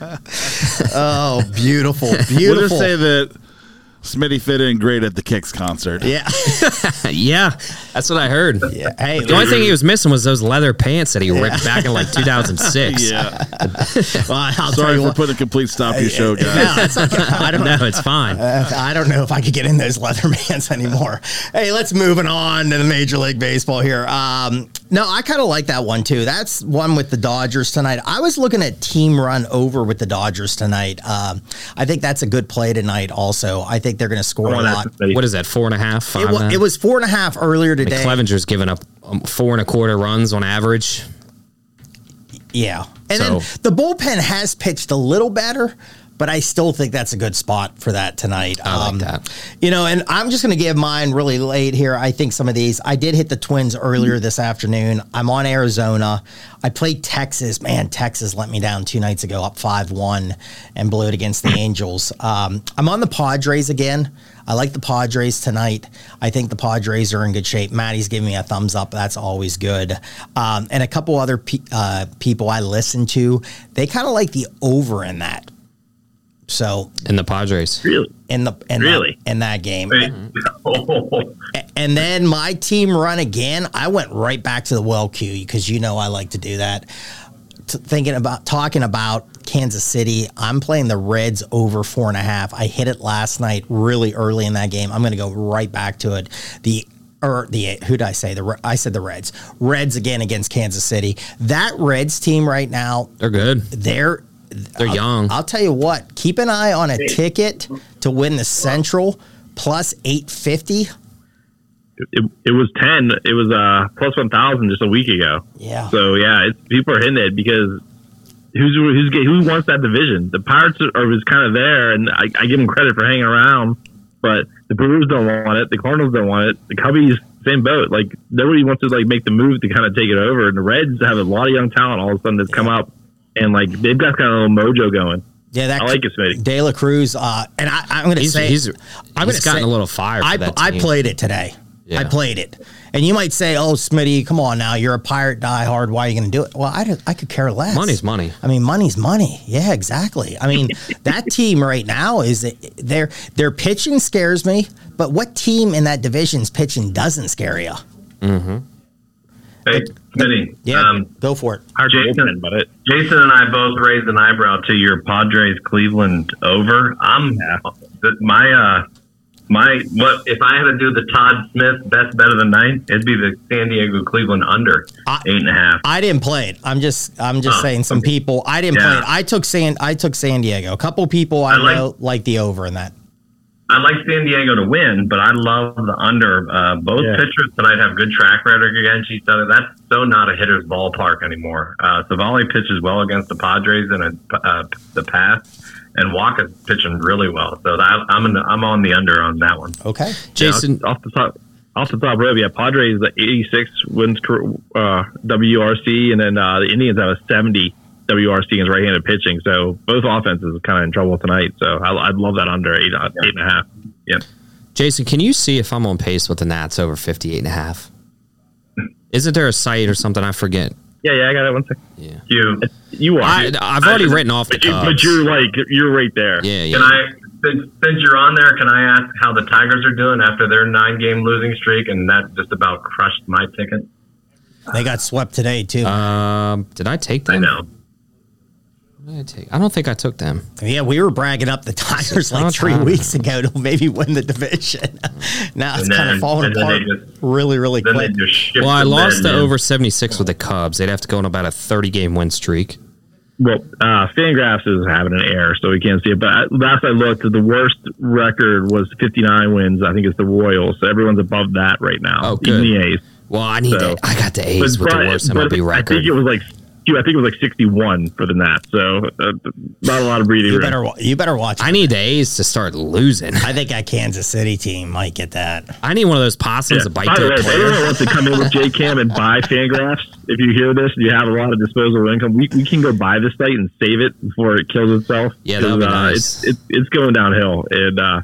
oh, beautiful, We'll beautiful. just say that Smitty fit in great at the Kicks concert. yeah, Yeah, that's what I heard. yeah. Hey, The only thing he was missing was those leather pants that he ripped back in like 2006. Yeah. well, I'll Sorry you for what. putting a complete stop to your show, guys. No, it's okay. I don't No, it's fine. Uh, I don't know if I could get in those leather pants anymore. Hey, let's moving on to the Major League Baseball here. Um, no, I kind of like that one too. That's one with the Dodgers tonight. I was looking at team run over with the Dodgers tonight. Um, I think that's a good play tonight. Also, I think they're going to score a lot. What is that? Four and a half, five It, and a wa- half? it was four and a half earlier Like today. Clevinger's giving up um, four and a quarter runs on average. Yeah. And So- then the bullpen has pitched a little better, but I still think that's a good spot for that tonight. Um, I like that. You know, and I'm just going to give mine really late here. I think some of these, I did hit the Twins earlier this afternoon. I'm on Arizona. I played Texas. Man, Texas let me down two nights ago, up 5 1 and blew it against the Angels. Um, I'm on the Padres again. I like the Padres tonight. I think the Padres are in good shape. Maddie's giving me a thumbs up. That's always good. Um, and a couple other pe- uh, people I listen to, they kind of like the over in that. So in the Padres. Really? in the in Really? that, in that game, oh, and then my team run again. I went right back to the well queue because you know I like to do that. T- thinking about talking about Kansas City, I'm playing the Reds over four and a half. I hit it last night really early in that game. I'm going to go right back to it. The or the who did I say the I said the Reds. Reds again against Kansas City. That Reds team right now, They're good. they're They're I'll- young. I'll tell you what, keep an eye on a ticket to win the Central plus 850. It, it was 10. It was uh, plus 1,000 just a week ago. Yeah. So, yeah, it's, people are hitting it because who's, who's who wants that division? The Pirates are, are just kind of there, and I, I give them credit for hanging around, but the Brewers don't want it. The Cardinals don't want it. The Cubbies, same boat. Like, nobody wants to, like, make the move to kind of take it over, and the Reds have a lot of young talent all of a sudden that's come up, and, like, they've got kind of a little mojo going. Yeah, that I like it, Smitty. De La Cruz, uh, and I, I'm going to He's, say he's, I'm he's gonna gotten say- a little fire. For I, that I played it today. I played it, and you might say, "Oh, Smitty, come on now, you're a pirate diehard. Why are you going to do it?" Well, I, I could care less. Money's money. I mean, money's money. Yeah, exactly. I mean, that team right now is their their pitching scares me, but what team in that division's pitching doesn't scare you? Yeah, Hey, Smitty. Yeah, Um, go for it. Hard to Jason- open, but it. Jason and I both raised an eyebrow to your Padres Cleveland over. I'm my uh my what if I had to do the Todd Smith best bet of the night, it'd be the San Diego Cleveland under I- eight and a half. I didn't play it. I'm just I'm just Oh, saying some okay. people I didn't Yeah. play it. I took San I took San Diego. A couple people I, I like- know like the over in that. I like San Diego to win, but I love the under. Uh, both Yeah. pitchers tonight have good track record against each other. That's so not a hitter's ballpark anymore. Uh, Savali pitches well against the Padres in a, uh, the past, and Walker's pitching really well. So that, I'm in the, I'm on the under on that one. Okay. Jason, off the top, off the top rope, yeah, Padres the 86 wins uh, WRC, and then uh, the Indians have a 70 WRC is right-handed pitching. So both offenses are kind of in trouble tonight. So I, I'd love that under eight, uh, eight and a half. Yep. Jason, can you see if I'm on pace with the Nats over 58 and a half? Isn't there a site or something? I forget. Yeah, yeah, I got it. One second. Yeah. You You are. I, I've already written off the but, you, but you're like you're right there. Yeah, yeah. can. I since, since you're on there, can I ask how the Tigers are doing after their nine game losing streak, and that just about crushed my ticket. They got swept today too. Um, did I take that? I know. What did I take? I don't think I took them. yeah, we were bragging up the Tigers like three Tigers. weeks ago to maybe win the division. now it's And kind of then- falling apart just- really, really quick. Well, I lost bed, the over 76 with the Cubs. They'd have to go on about a 30 game win streak. Well, uh, Fangraphs is having an error, so we can't see it. But I- last I looked, the worst record was 59 wins. I think it's the Royals. So everyone's above that right now. Oh, Even good. the A's. Well, I need So- to, I got the A's But- with the but- worst but MLB I record. think it was like I think it was like 61 for the Nats. So uh, not a lot of breathing You room. better wa- you better watch. I need the A's to start losing. I think that Kansas City team might get that. I need one of those possums Yeah. to bite By the their way, if player. anyone wants to come in with JKam and buy Fangraphs, if you hear this you have a lot of disposable income, we, we can go buy this site and save it before it kills itself. Yeah, that'd be 'Cause, uh, nice. It's, it's it's going downhill, and uh,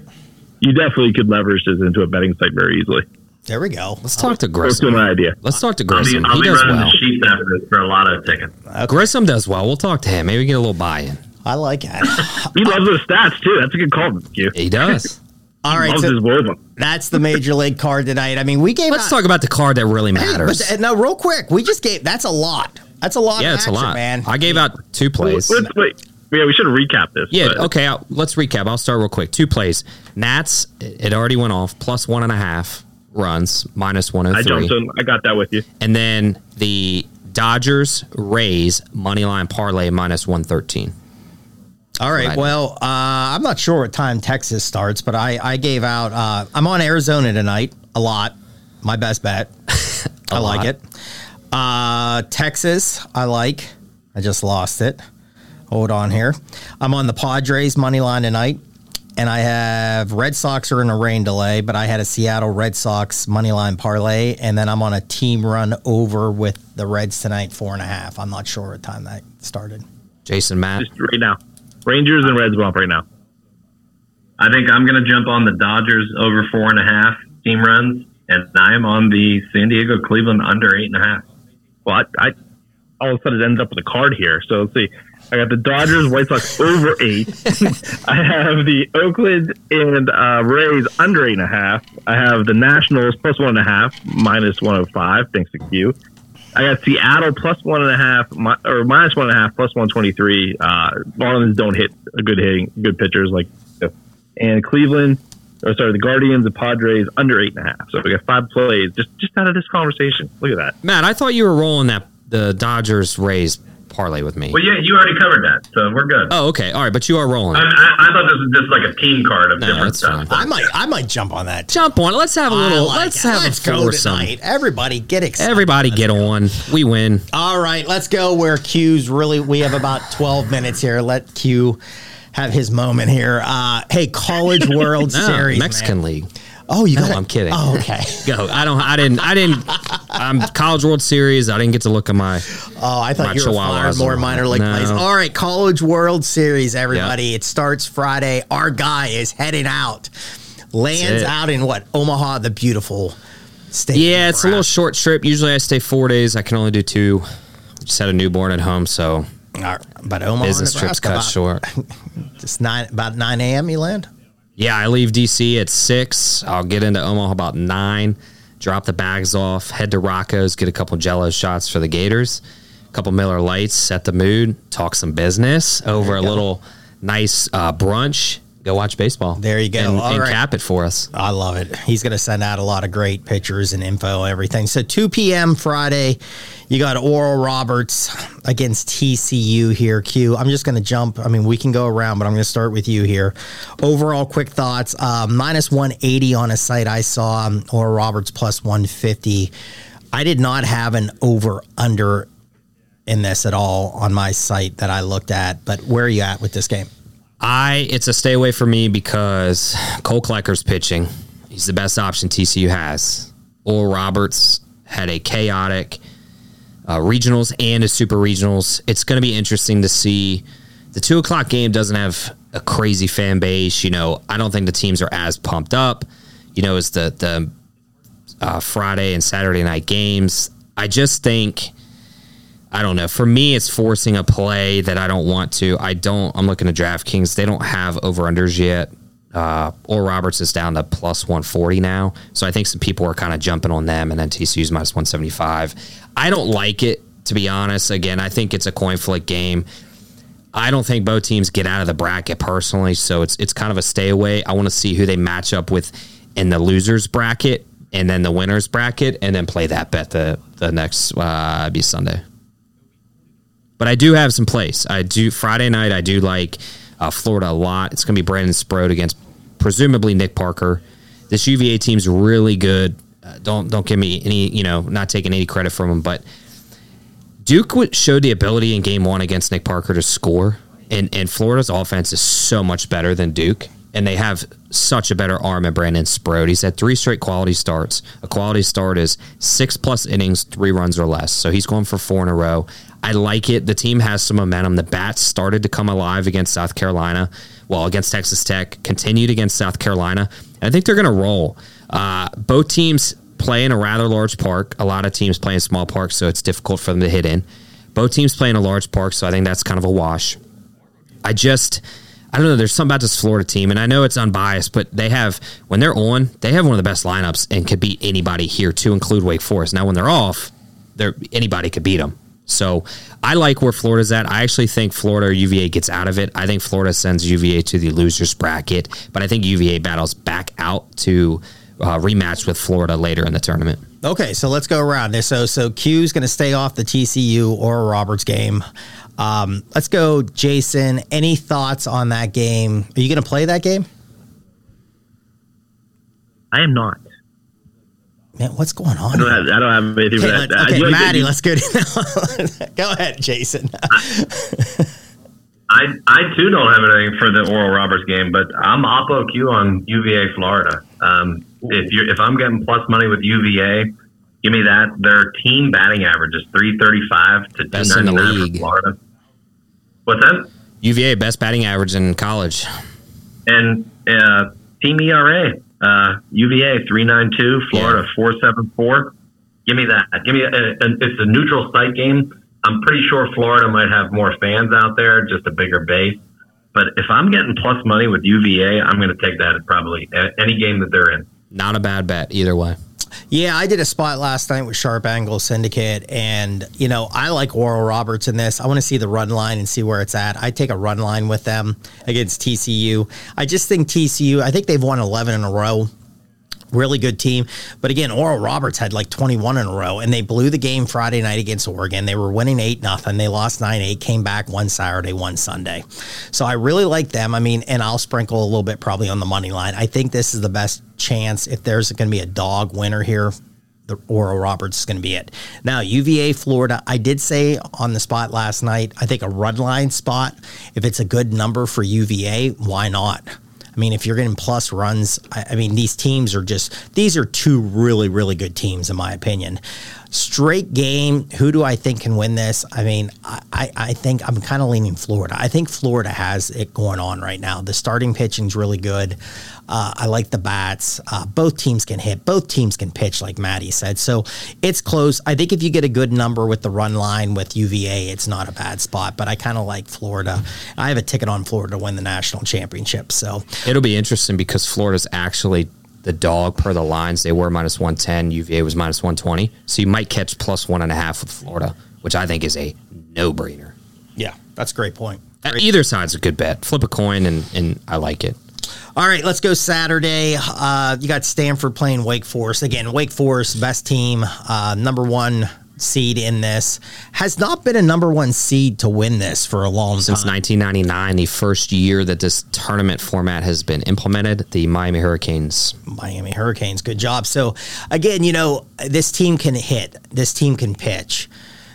you definitely could leverage this into a betting site very easily. There we go. Let's talk to That's still Grissom. my idea. Let's talk to I'll be, Grissom. I'll He be does running well. the sheets after this for a lot of tickets. Grissom does well. We'll talk to him. Maybe get a little buy-in. I like that. He loves those stats too. That's a good call, Q. He does. All right, so that's the major league card tonight. I mean, we gave. Let's out- talk about the card that really matters. but, no, real quick, we just gave. That's a lot. That's a lot. yeah, of it's a lot, man. I gave out two plays. Let's wait. Yeah, we should recap this. Yeah, but- okay. I'll, let's recap. I'll start real quick. Two plays. Nats, it already went off, plus one and a half runs, minus I jumped in. I got that with you. And then the Dodgers, Rays, money line parlay, minus 113. All right. Right. Well, uh, I'm not sure what time Texas starts, but I, I gave out. Uh, I'm on Arizona tonight a lot. My best bet. I like it. Uh, Texas, I like. I just lost it. Hold on here. I'm on the Padres money line tonight, and I have Red Sox are in a rain delay, but I had a Seattle Red Sox money line parlay, and then I'm on a team run over with the Reds tonight, four and a half. I'm not sure what time that started. Jason Matt. Just right now. Rangers and Reds bump right now. I think I'm going to jump on the Dodgers over four and a half team runs, and I am on the San Diego Cleveland under eight and a half. Well, I, I all of a sudden it ends up with a card here. So let's see. I got the Dodgers, White Sox over eight. I have the Oakland and uh, Rays under eight and a half. I have the Nationals plus one and a half, minus one hundred five. Thanks to Q. I got Seattle plus one and a half, mi- or minus one and a half, plus one twenty three. Uh, Marlins don't hit a good hitting, good pitchers like, and Cleveland. Or sorry, the Guardians and Padres under eight and a half. So we got five plays just just out of this conversation. Look at that. Matt, I thought you were rolling that the Dodgers Rays parlay with me. Well, yeah, you already covered that, so we're good. Oh, okay. All right, but you are rolling. I. I, I thought this was just like a team card of No, different that's stuff. fine. I might I might jump on that. Jump on it. Let's have a little. like let's it. have let's a go foursome. tonight. Everybody get excited. Everybody get on. We win. All right, let's go where Q's really. We have about 12 minutes here. Let Q have his moment here. Uh, hey, College World No, Series. Mexican man. League. Oh, you No, I'm kidding. Oh, okay. Go. I don't. I didn't. I didn't. I'm College World Series. I didn't get to look at my. Oh, I thought you were flying more minor league no. plays. All right, College World Series, everybody. It starts Friday. Our guy is heading out. Lands out in what? Omaha, the beautiful state. Yeah, it's a little short trip. Usually I stay four days. I can only do two. Just had a newborn at home, so right, But Omaha, business trips cut about, short. Just nine, about 9 a.m. You land? Yeah, I leave DC at six. I'll get into Omaha about nine. drop the bags off, head to Rocco's, get a couple Jello shots for the Gators, a couple Miller Lights, set the mood, talk some business over a little nice uh, brunch. Go watch baseball. There you go. and, and right. cap it for us. I love it. He's going to send out a lot of great pictures and info, everything. So 2 p.m. Friday, you got Oral Roberts against TCU here. Q. I'm just going to jump. I mean, we can go around, but I'm going to start with you here. Overall, quick thoughts. Uh, minus 180 on a site I saw. um, Oral Roberts plus 150. I did not have an over under in this at all on my site that I looked at. But where are you at with this game? I it's a stay away for me because Kole Klecker's pitching. He's the best option TCU has. Oral Roberts had a chaotic uh, regionals and a super regionals. It's going to be interesting to see. The two o'clock game doesn't have a crazy fan base. You know, I don't think the teams are as pumped up. You know, as the the uh, Friday and Saturday night games. I just think. I don't know. For me, it's forcing a play that I don't want to. I don't. I'm looking at DraftKings. They don't have over unders yet. Uh, or Roberts is down to plus 140 now. So I think some people are kind of jumping on them, and then TCU's minus 175. I don't like it, to be honest. Again, I think it's a coin flip game. I don't think both teams get out of the bracket personally, so it's it's kind of a stay away. I want to see who they match up with in the losers bracket and then the winners bracket, and then play that bet the the next uh, be Sunday. But I do have some place. I do Friday night. I do like uh, Florida a lot. It's going to be Brandon Sproat against presumably Nick Parker. This UVA team's really good. Uh, don't don't give me any you know not taking any credit from them, but Duke showed the ability in Game One against Nick Parker to score, and and Florida's offense is so much better than Duke, and they have such a better arm at Brandon Sproat. He's had three straight quality starts. A quality start is six plus innings, three runs or less. So he's going for four in a row. I like it. The team has some momentum. The bats started to come alive against South Carolina. Well, against Texas Tech, continued against South Carolina. And I think they're going to roll. Uh, both teams play in a rather large park. A lot of teams play in small parks, so it's difficult for them to hit in. Both teams play in a large park, so I think that's kind of a wash. I just, I don't know. There's something about this Florida team, and I know it's unbiased, but they have when they're on, they have one of the best lineups and could beat anybody here to include Wake Forest. Now, when they're off, they're anybody could beat them. So I like where Florida's at. I actually think Florida or UVA gets out of it. I think Florida sends UVA to the losers bracket, but I think UVA battles back out to uh, rematch with Florida later in the tournament. Okay, so let's go around this. So, so Q's going to stay off the TCU or Roberts game. Um, let's go, Jason. Any thoughts on that game? Are you going to play that game? I am not. Man, what's going on? I don't have, I don't have anything Okay, for let- that. okay, You- Maddie, you- let's go. Go ahead, Jason. I I too don't have anything for the Oral Roberts game, but I'm oppo Q on UVA Florida. Um, if you if I'm getting plus money with UVA, give me that. Their team batting average is three thirty five to two Best in the league. for Florida. What's that? UVA best batting average in college. And uh, team ERA, uh, UVA three nine two, Florida four seven four. Give me that. Give me a, a, it's a neutral site game. I'm pretty sure Florida might have more fans out there, just a bigger base. But if I'm getting plus money with UVA, I'm going to take that at probably any game that they're in. Not a bad bet either way. Yeah, I did a spot last night with Sharp Angle Syndicate, and you know I like Oral Roberts in this. I want to see the run line and see where it's at. I take a run line with them against TCU. I just think TCU. I think they've won eleven in a row. Really good team, but again, Oral Roberts had like 21 in a row, and they blew the game Friday night against Oregon. They were winning eight nothing. They lost nine eight. Came back one Saturday, one Sunday. So I really like them. I mean, and I'll sprinkle a little bit probably on the money line. I think this is the best chance if there's going to be a dog winner here the Oral Roberts is going to be it. Now, UVA, Florida, I did say on the spot last night, I think a run line spot, if it's a good number for UVA, why not? I mean, if you're getting plus runs, I, I mean, these teams are just, these are two really, really good teams, in my opinion. Straight game, who do I think can win this? I mean, I, I, think I'm kind of leaning Florida. I think Florida has it going on right now. The starting pitching's really good. Uh, I like the bats. Uh, both teams can hit. Both teams can pitch, like Maddie said. So it's close. I think if you get a good number with the run line with UVA, it's not a bad spot. But I kind of like Florida. I have a ticket on Florida to win the national championship. So It'll be interesting because Florida's actually the dog per the lines. They were minus 110. UVA was minus 120. So you might catch plus one and a half with Florida, which I think is a no brainer. Yeah, that's a great point. Either side's a good bet. Flip a coin, and, and I like it. All right, let's go Saturday. Uh, you got Stanford playing Wake Forest again. Wake Forest, best team, uh, number one seed in this, has not been a number one seed to win this for a long time. Since time. 1999, the first year that this tournament format has been implemented, the Miami Hurricanes. Miami Hurricanes. Good job. So again, you know, this team can hit. This team can pitch.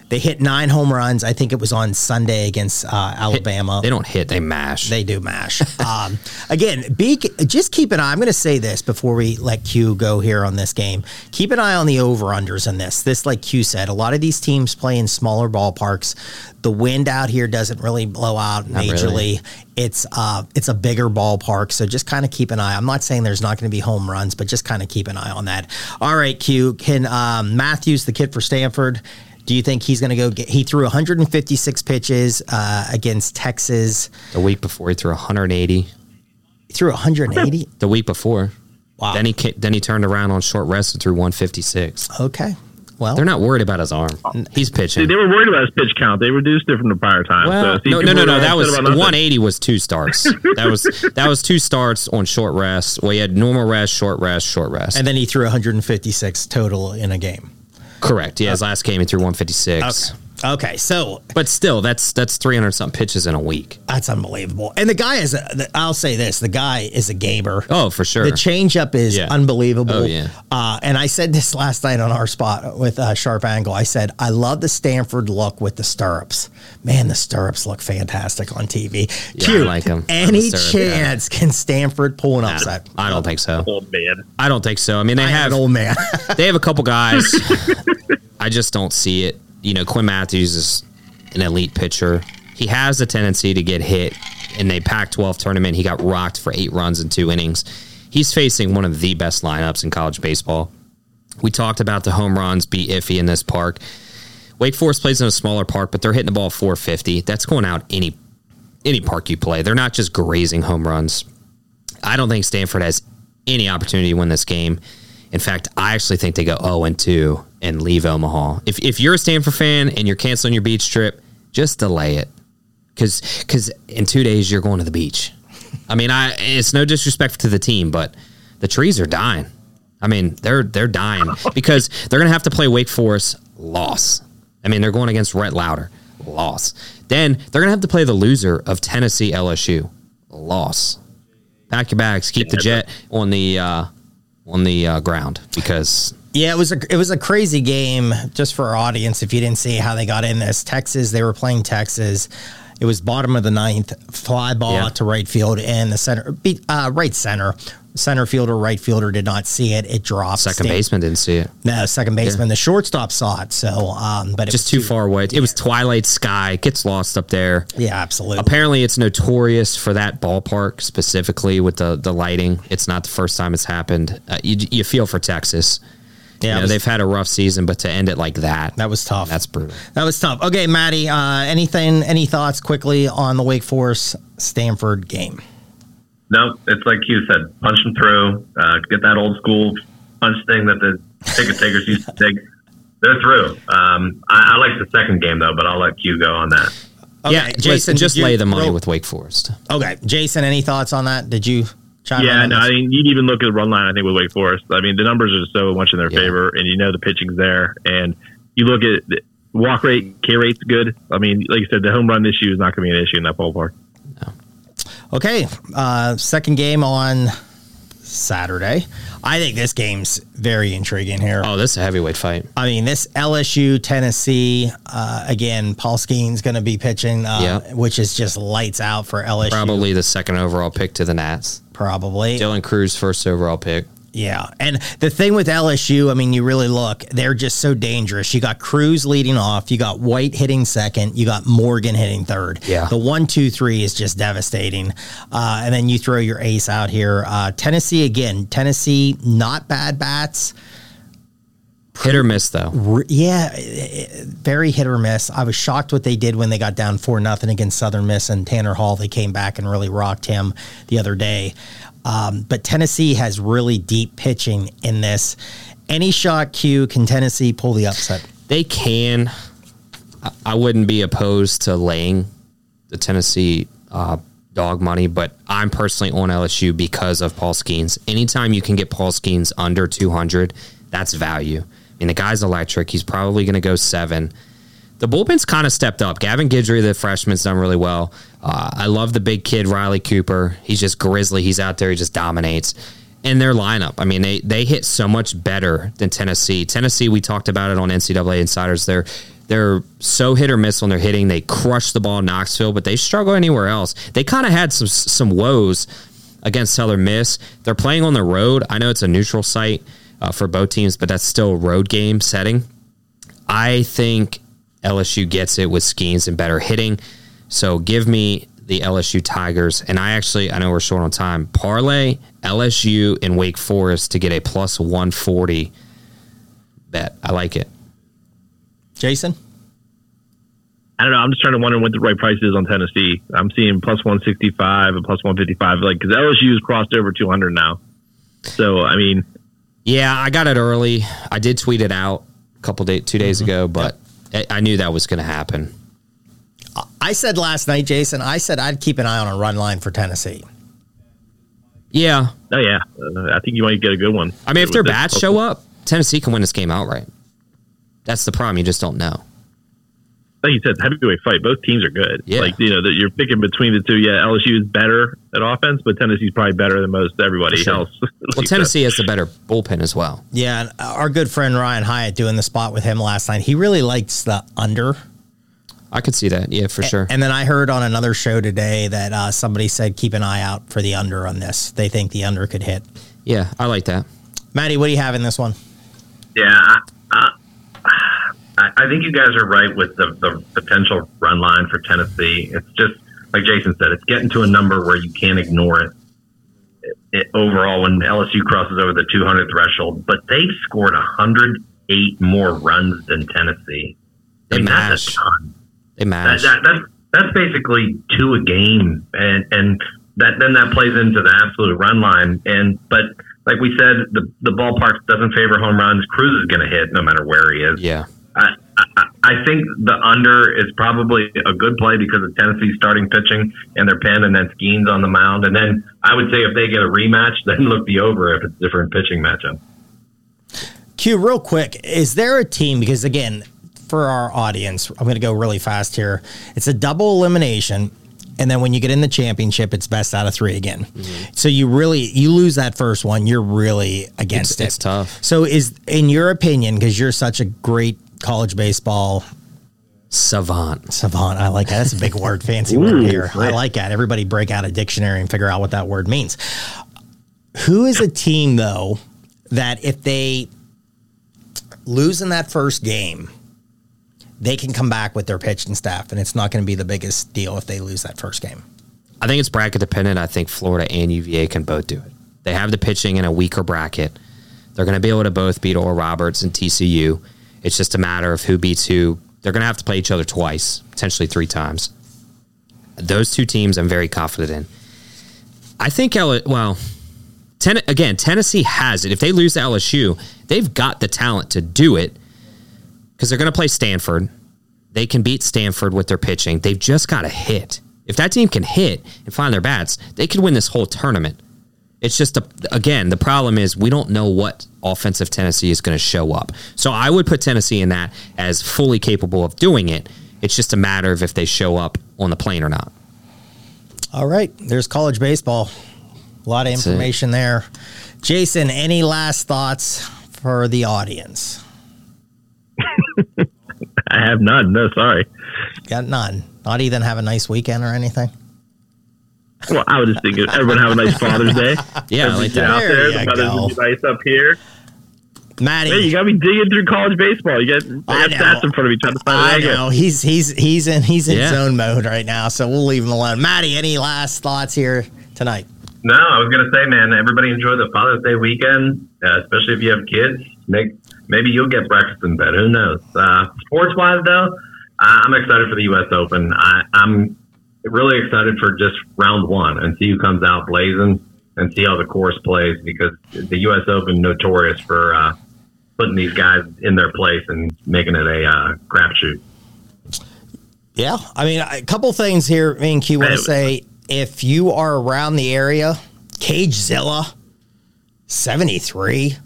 They hit nine home runs. I think it was on Sunday against uh, Alabama. They don't hit, they mash. They do mash. um, again, be just keep an eye. I'm going to say this before we let Q go here on this game. Keep an eye on the over unders in this. This, like Q said, a lot of these teams play in smaller ballparks. The wind out here doesn't really blow out Not majorly. really. It's uh, it's a bigger ballpark, so just kind of keep an eye. I'm not saying there's not going to be home runs, but just kind of keep an eye on that. All right, Q. Can um, Mathews, the kid for Stanford? Do you think he's going to go get? He threw 156 pitches uh, against Texas. the week before, he threw 180. He threw 180. The week before. Wow. Then he then he turned around on short rest and threw 156. Okay. Well, They're not worried about his arm. He's pitching. See, they were worried about his pitch count. They reduced it from the prior time. Well, so, see, no, no, no, no. That was 180 was two starts. That was that was two starts on short rest. Well, he had normal rest, short rest, short rest. and then he threw 156 total in a game. Correct. Yeah, his last game he threw 156. Okay, so But still, that's that's 300 something pitches in a week. that's unbelievable. And the guy is, a, I'll say this: the guy is a gamer. Oh, for sure. The changeup is Yeah. unbelievable. Oh, yeah. Uh, and I said this last night on our spot with uh, Sharp Angle. I said, I love the Stanford look with the stirrups. Man, the stirrups look fantastic on TV. Yeah, Q, I like 'em. Any The stirrup, yeah. chance can Stanford pull an upset? I don't think so. Old man. I don't think so. I mean, they I have an old man. they have a couple guys. I just don't see it. You know, Quinn Mathews is an elite pitcher. He has a tendency to get hit. In a Pac-12 tournament, he got rocked for eight runs in two innings. He's facing one of the best lineups in college baseball. We talked about the home runs be iffy in this park. Wake Forest plays in a smaller park, but they're hitting the ball 450. That's going out any any park you play. They're not just grazing home runs. I don't think Stanford has any opportunity to win this game. In fact, I actually think they go 0 and 2 and leave Omaha. If, if you're a Stanford fan and you're canceling your beach trip, just delay it. Because cause in two days, you're going to the beach. I mean, I it's no disrespect to the team, but the trees are dying. I mean, they're they're dying because they're going to have to play Wake Forest loss. I mean, they're going against Rhett Lowder loss. Then they're going to have to play the loser of Tennessee LSU loss. Pack your bags, keep the jet on the uh, on the uh, ground because Yeah, it was a it was a crazy game just for our audience. If you didn't see how they got in this, Texas they were playing Texas. It was bottom of the ninth, fly ball Yeah. to right field, and the center, uh, right center, center fielder, right fielder did not see it. It dropped. second Stan- baseman didn't see it. No, second baseman. The shortstop saw it. So, um, but it Just was too far away. It was twilight sky. It gets lost up there. Yeah, absolutely. Apparently, it's notorious for that ballpark specifically with the the lighting. It's not the first time it's happened. Uh, you, you feel for Texas. Yeah, you know, was- they've had a rough season, but to end it like that, That was tough. That's brutal. That was tough. Okay, Maddie. Uh, anything? Any thoughts quickly on the Wake Forest Stanford game? No, it's like you said, punch them through. Uh, get that old school punch thing that the ticket takers used to take. They're through. Um, I, I like the second game though, but I'll let Q go on that. Okay, yeah, Jason, Jason, just you- lay the money real- with Wake Forest. Okay, Jason. Any thoughts on that? Did you? Chime Yeah, no. I mean, you'd even look at the run line, I think, with Wake Forest. I mean, the numbers are so much in their Yeah. favor, and you know the pitching's there. And you look at the walk rate, K rate's good. I mean, like you said, the home run issue is not going to be an issue in that ballpark. Okay, uh, second game on Saturday. I think this game's very intriguing here. Oh, this is a heavyweight fight. I mean, this LSU Tennessee uh, again. Paul Skenes going to be pitching, uh, Yeah. which is just lights out for LSU. Probably the second overall pick to the Nats. probably. Dylan Crews, first overall pick. Yeah. And the thing with LSU, I mean, you really look, they're just so dangerous. You got Crews leading off, you got White hitting second, you got Morgan hitting third. Yeah. The one, two, three is just devastating. Uh, and then you throw your ace out here. Uh, Tennessee, again, Tennessee, not bad bats. Hit or miss though. Yeah, eh, eh, very hit or miss. I was shocked what they did when they got down four nothing against Southern Miss and Tanner Hall. They came back and really rocked him the other day. Um, but Tennessee has really deep pitching in this. Any shot, Q, can Tennessee pull the upset? They can. I- wouldn't be opposed to laying the Tennessee uh, dog money, but I'm personally on LSU because of Paul Skenes. Anytime you can get Paul Skenes under 200, that's value. I mean, the guy's electric. He's probably going to go seven. The bullpen's kind of stepped up. Gavin Guidry, the freshman's done really well. Uh, I love the big kid, Riley Cooper. He's just grizzly. He's out there. He just dominates. And their lineup, I mean, they they hit so much better than Tennessee. Tennessee, we talked about it on NCAA Insiders. They're they're so hit or miss when they're hitting. They crush the ball in Knoxville, but they struggle anywhere else. They kind of had some some woes against Southern Miss. They're playing on the road. I know it's a neutral site uh, for both teams, but that's still a road game setting. I think LSU gets it with Skenes and better hitting. So give me the LSU Tigers. And I actually, I know we're short on time. Parlay LSU and Wake Forest to get a plus 140 bet. I like it. Jason? I don't know. I'm just trying to wonder what the right price is on Tennessee. I'm seeing plus 165 and plus 155, like because LSU has crossed over 200 now. So I mean, Yeah, I got it early. I did tweet it out a couple days, two days mm-hmm. ago, but I, I knew that was going to happen. I said last night, Jason, I said I'd keep an eye on a run line for Tennessee. Yeah. oh yeah, uh, I think you might get a good one. I mean, if their bats show up, Tennessee can win this game outright. That's the problem. You just don't know. Like you said, heavyweight fight. Both teams are good. Yeah. Like you know that you're picking between the two. Yeah, LSU is better at offense, but Tennessee's probably better than most everybody sure. else. Well, Like Tennessee has the better bullpen as well. Yeah, our good friend Ryan Hyatt doing the spot with him last night. He really likes the under. I could see that. Yeah, for sure. And then I heard on another show today that uh, somebody said keep an eye out for the under on this. They think the under could hit. yeah, I like that. Maddie, what do you have in this one? Yeah, I, I, I think you guys are right with the, the potential run line for Tennessee. It's just like Jason said, it's getting to a number where you can't ignore it. It, it overall, when LSU crosses over the 200 threshold, but they've scored 108 more runs than Tennessee. They I mean, that's mash. a ton. They That, that, that's that's basically two a game, and and that then that plays into the absolute run line. And but like we said, the the ballpark doesn't favor home runs. Crews is going to hit no matter where he is. yeah. I, I, I think the under is probably a good play because of Tennessee's starting pitching and their pen, and then Skenes on the mound. And then I would say if they get a rematch, then look the over if it's a different pitching matchup. Q, real quick, is there a team? Because again, for our audience, I'm going to go really fast here. It's a double elimination. And then when you get in the championship, it's best out of three again. Mm-hmm. So you really you lose that first one, you're really against It's- it. it's tough. So is in your opinion, because you're such a great college baseball Savant. savant, I like that. That's a big word, fancy word here. I like that. Everybody break out a dictionary and figure out what that word means. Who is a team though that if they lose in that first game, they can come back with their pitching staff, and it's not going to be the biggest deal if they lose that first game. I think it's bracket dependent. I think Florida and UVA can both do it. They have the pitching in a weaker bracket. They're going to be able to both beat Oral Roberts and TCU. It's just a matter of who beats who. They're going to have to play each other twice, potentially three times. Those two teams, I'm very confident in. I think L- well, ten- again, Tennessee has it. If they lose to LSU, they've got the talent to do it because they're going to play Stanford. They can beat Stanford with their pitching. They've just got to hit. If that team can hit and find their bats, they could win this whole tournament. It's just a, again, the problem is we don't know what offensive Tennessee is going to show up. So I would put Tennessee in that as fully capable of doing it. It's just a matter of if they show up on the plane or not. All right, there's college baseball. A lot of That's it. information there. Jason, any last thoughts for the audience? I have none. No, sorry. Got none. Not even have a nice weekend or anything. Well, I was just thinking everyone have a nice Father's Day. Yeah, I like Get that. out There there. you The mothers go. be nice up here. Maddie, Hey, you got me digging through college baseball. You got I I know. got stats in front of me trying to find I an angle. know he's he's he's in he's in Yeah. zone mode right now, so we'll leave him alone. Maddie, any last thoughts here tonight? No, I was going to say, man, everybody enjoy the Father's Day weekend, uh, especially if you have kids. make maybe you'll get breakfast in bed. Who knows? Uh, sports wise, though, I- I'm excited for the U.S. Open. I, I'm really excited for just round one and see who comes out blazing and see how the course plays because the U.S. Open notorious for uh, putting these guys in their place and making it a uh, crapshoot. Yeah, I mean, a couple things here. Me and Q want to say if you are around the area, Cagezilla, seventy three,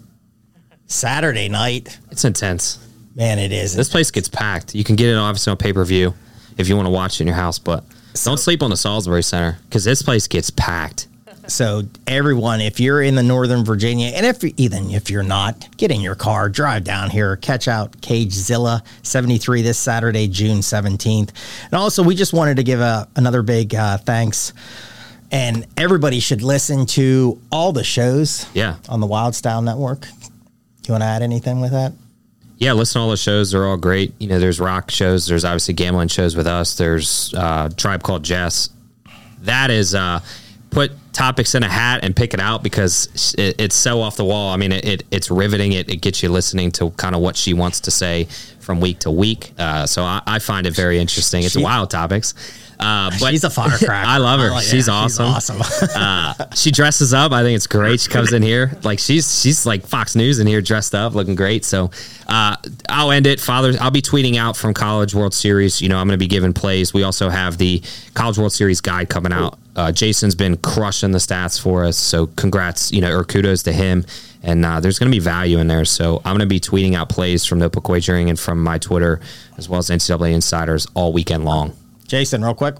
Saturday night. It's intense. Man, it is. This place gets packed. You can get it obviously on pay per view if you want to watch it in your house, but don't sleep on the Salisbury Center because this place gets packed. So everyone, if you're in the Northern Virginia, and if even if you're not, get in your car, drive down here, catch out Cagezilla 73 this Saturday, June 17th. And also, we just wanted to give a, another big uh, thanks. And everybody should listen to all the shows Yeah. on the Wylde Style Network. You want to add anything with that? Yeah, listen to all the shows. They're all great. You know, there's rock shows. There's obviously gambling shows with us. There's uh, Tribe Called Jess. That is uh, put topics in a hat and pick it out because it, it's so off the wall. I mean, it, it it's riveting. It, it gets you listening to kind of what she wants to say from week to week. Uh, so I, I find it very interesting. It's She- wild topics. Uh, but She's a firecracker. I love her. I like- she's awesome. awesome. uh, she dresses up. I think it's great. She comes in here like she's she's like Fox News in here, dressed up, looking great. So uh, I'll end it. Father, I'll be tweeting out from College World Series. You know, I'm going to be giving plays. We also have the College World Series guide coming out. Uh, Jason's been crushing the stats for us. So congrats, you know, or kudos to him. And uh, there's going to be value in there. So I'm going to be tweeting out plays from Notebook Wagering and from my Twitter as well as NCAA Insiders all weekend long. Jason, real quick.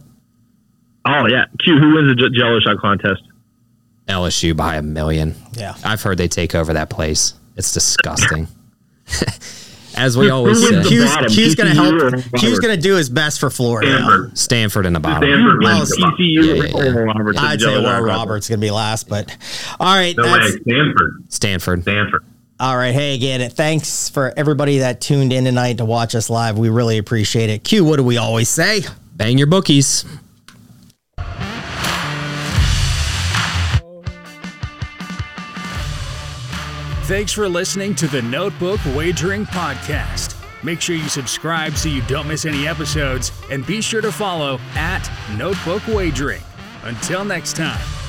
Oh yeah, Q. Who wins the J- Jello shot contest? LSU by a million. Yeah. I've heard they take over that place. It's disgusting. As we always who say, Q's, Q's going to help. Q's going to do his best for Florida. Stanford. Stanford in the bottom. Stanford wins the bottom. TCU Yeah, yeah, yeah. Roberts? I'd say Jello shot Oral contest? Roberts going to be last, but all right. No that's, way, Stanford. Stanford. Stanford. All right. Hey, again, thanks for everybody that tuned in tonight to watch us live. We really appreciate it. Q, what do we always say? Bang your bookies. Thanks for listening to the Notebook Wagering Podcast. Make sure you subscribe so you don't miss any episodes, and be sure to follow at Notebook Wagering. Until next time.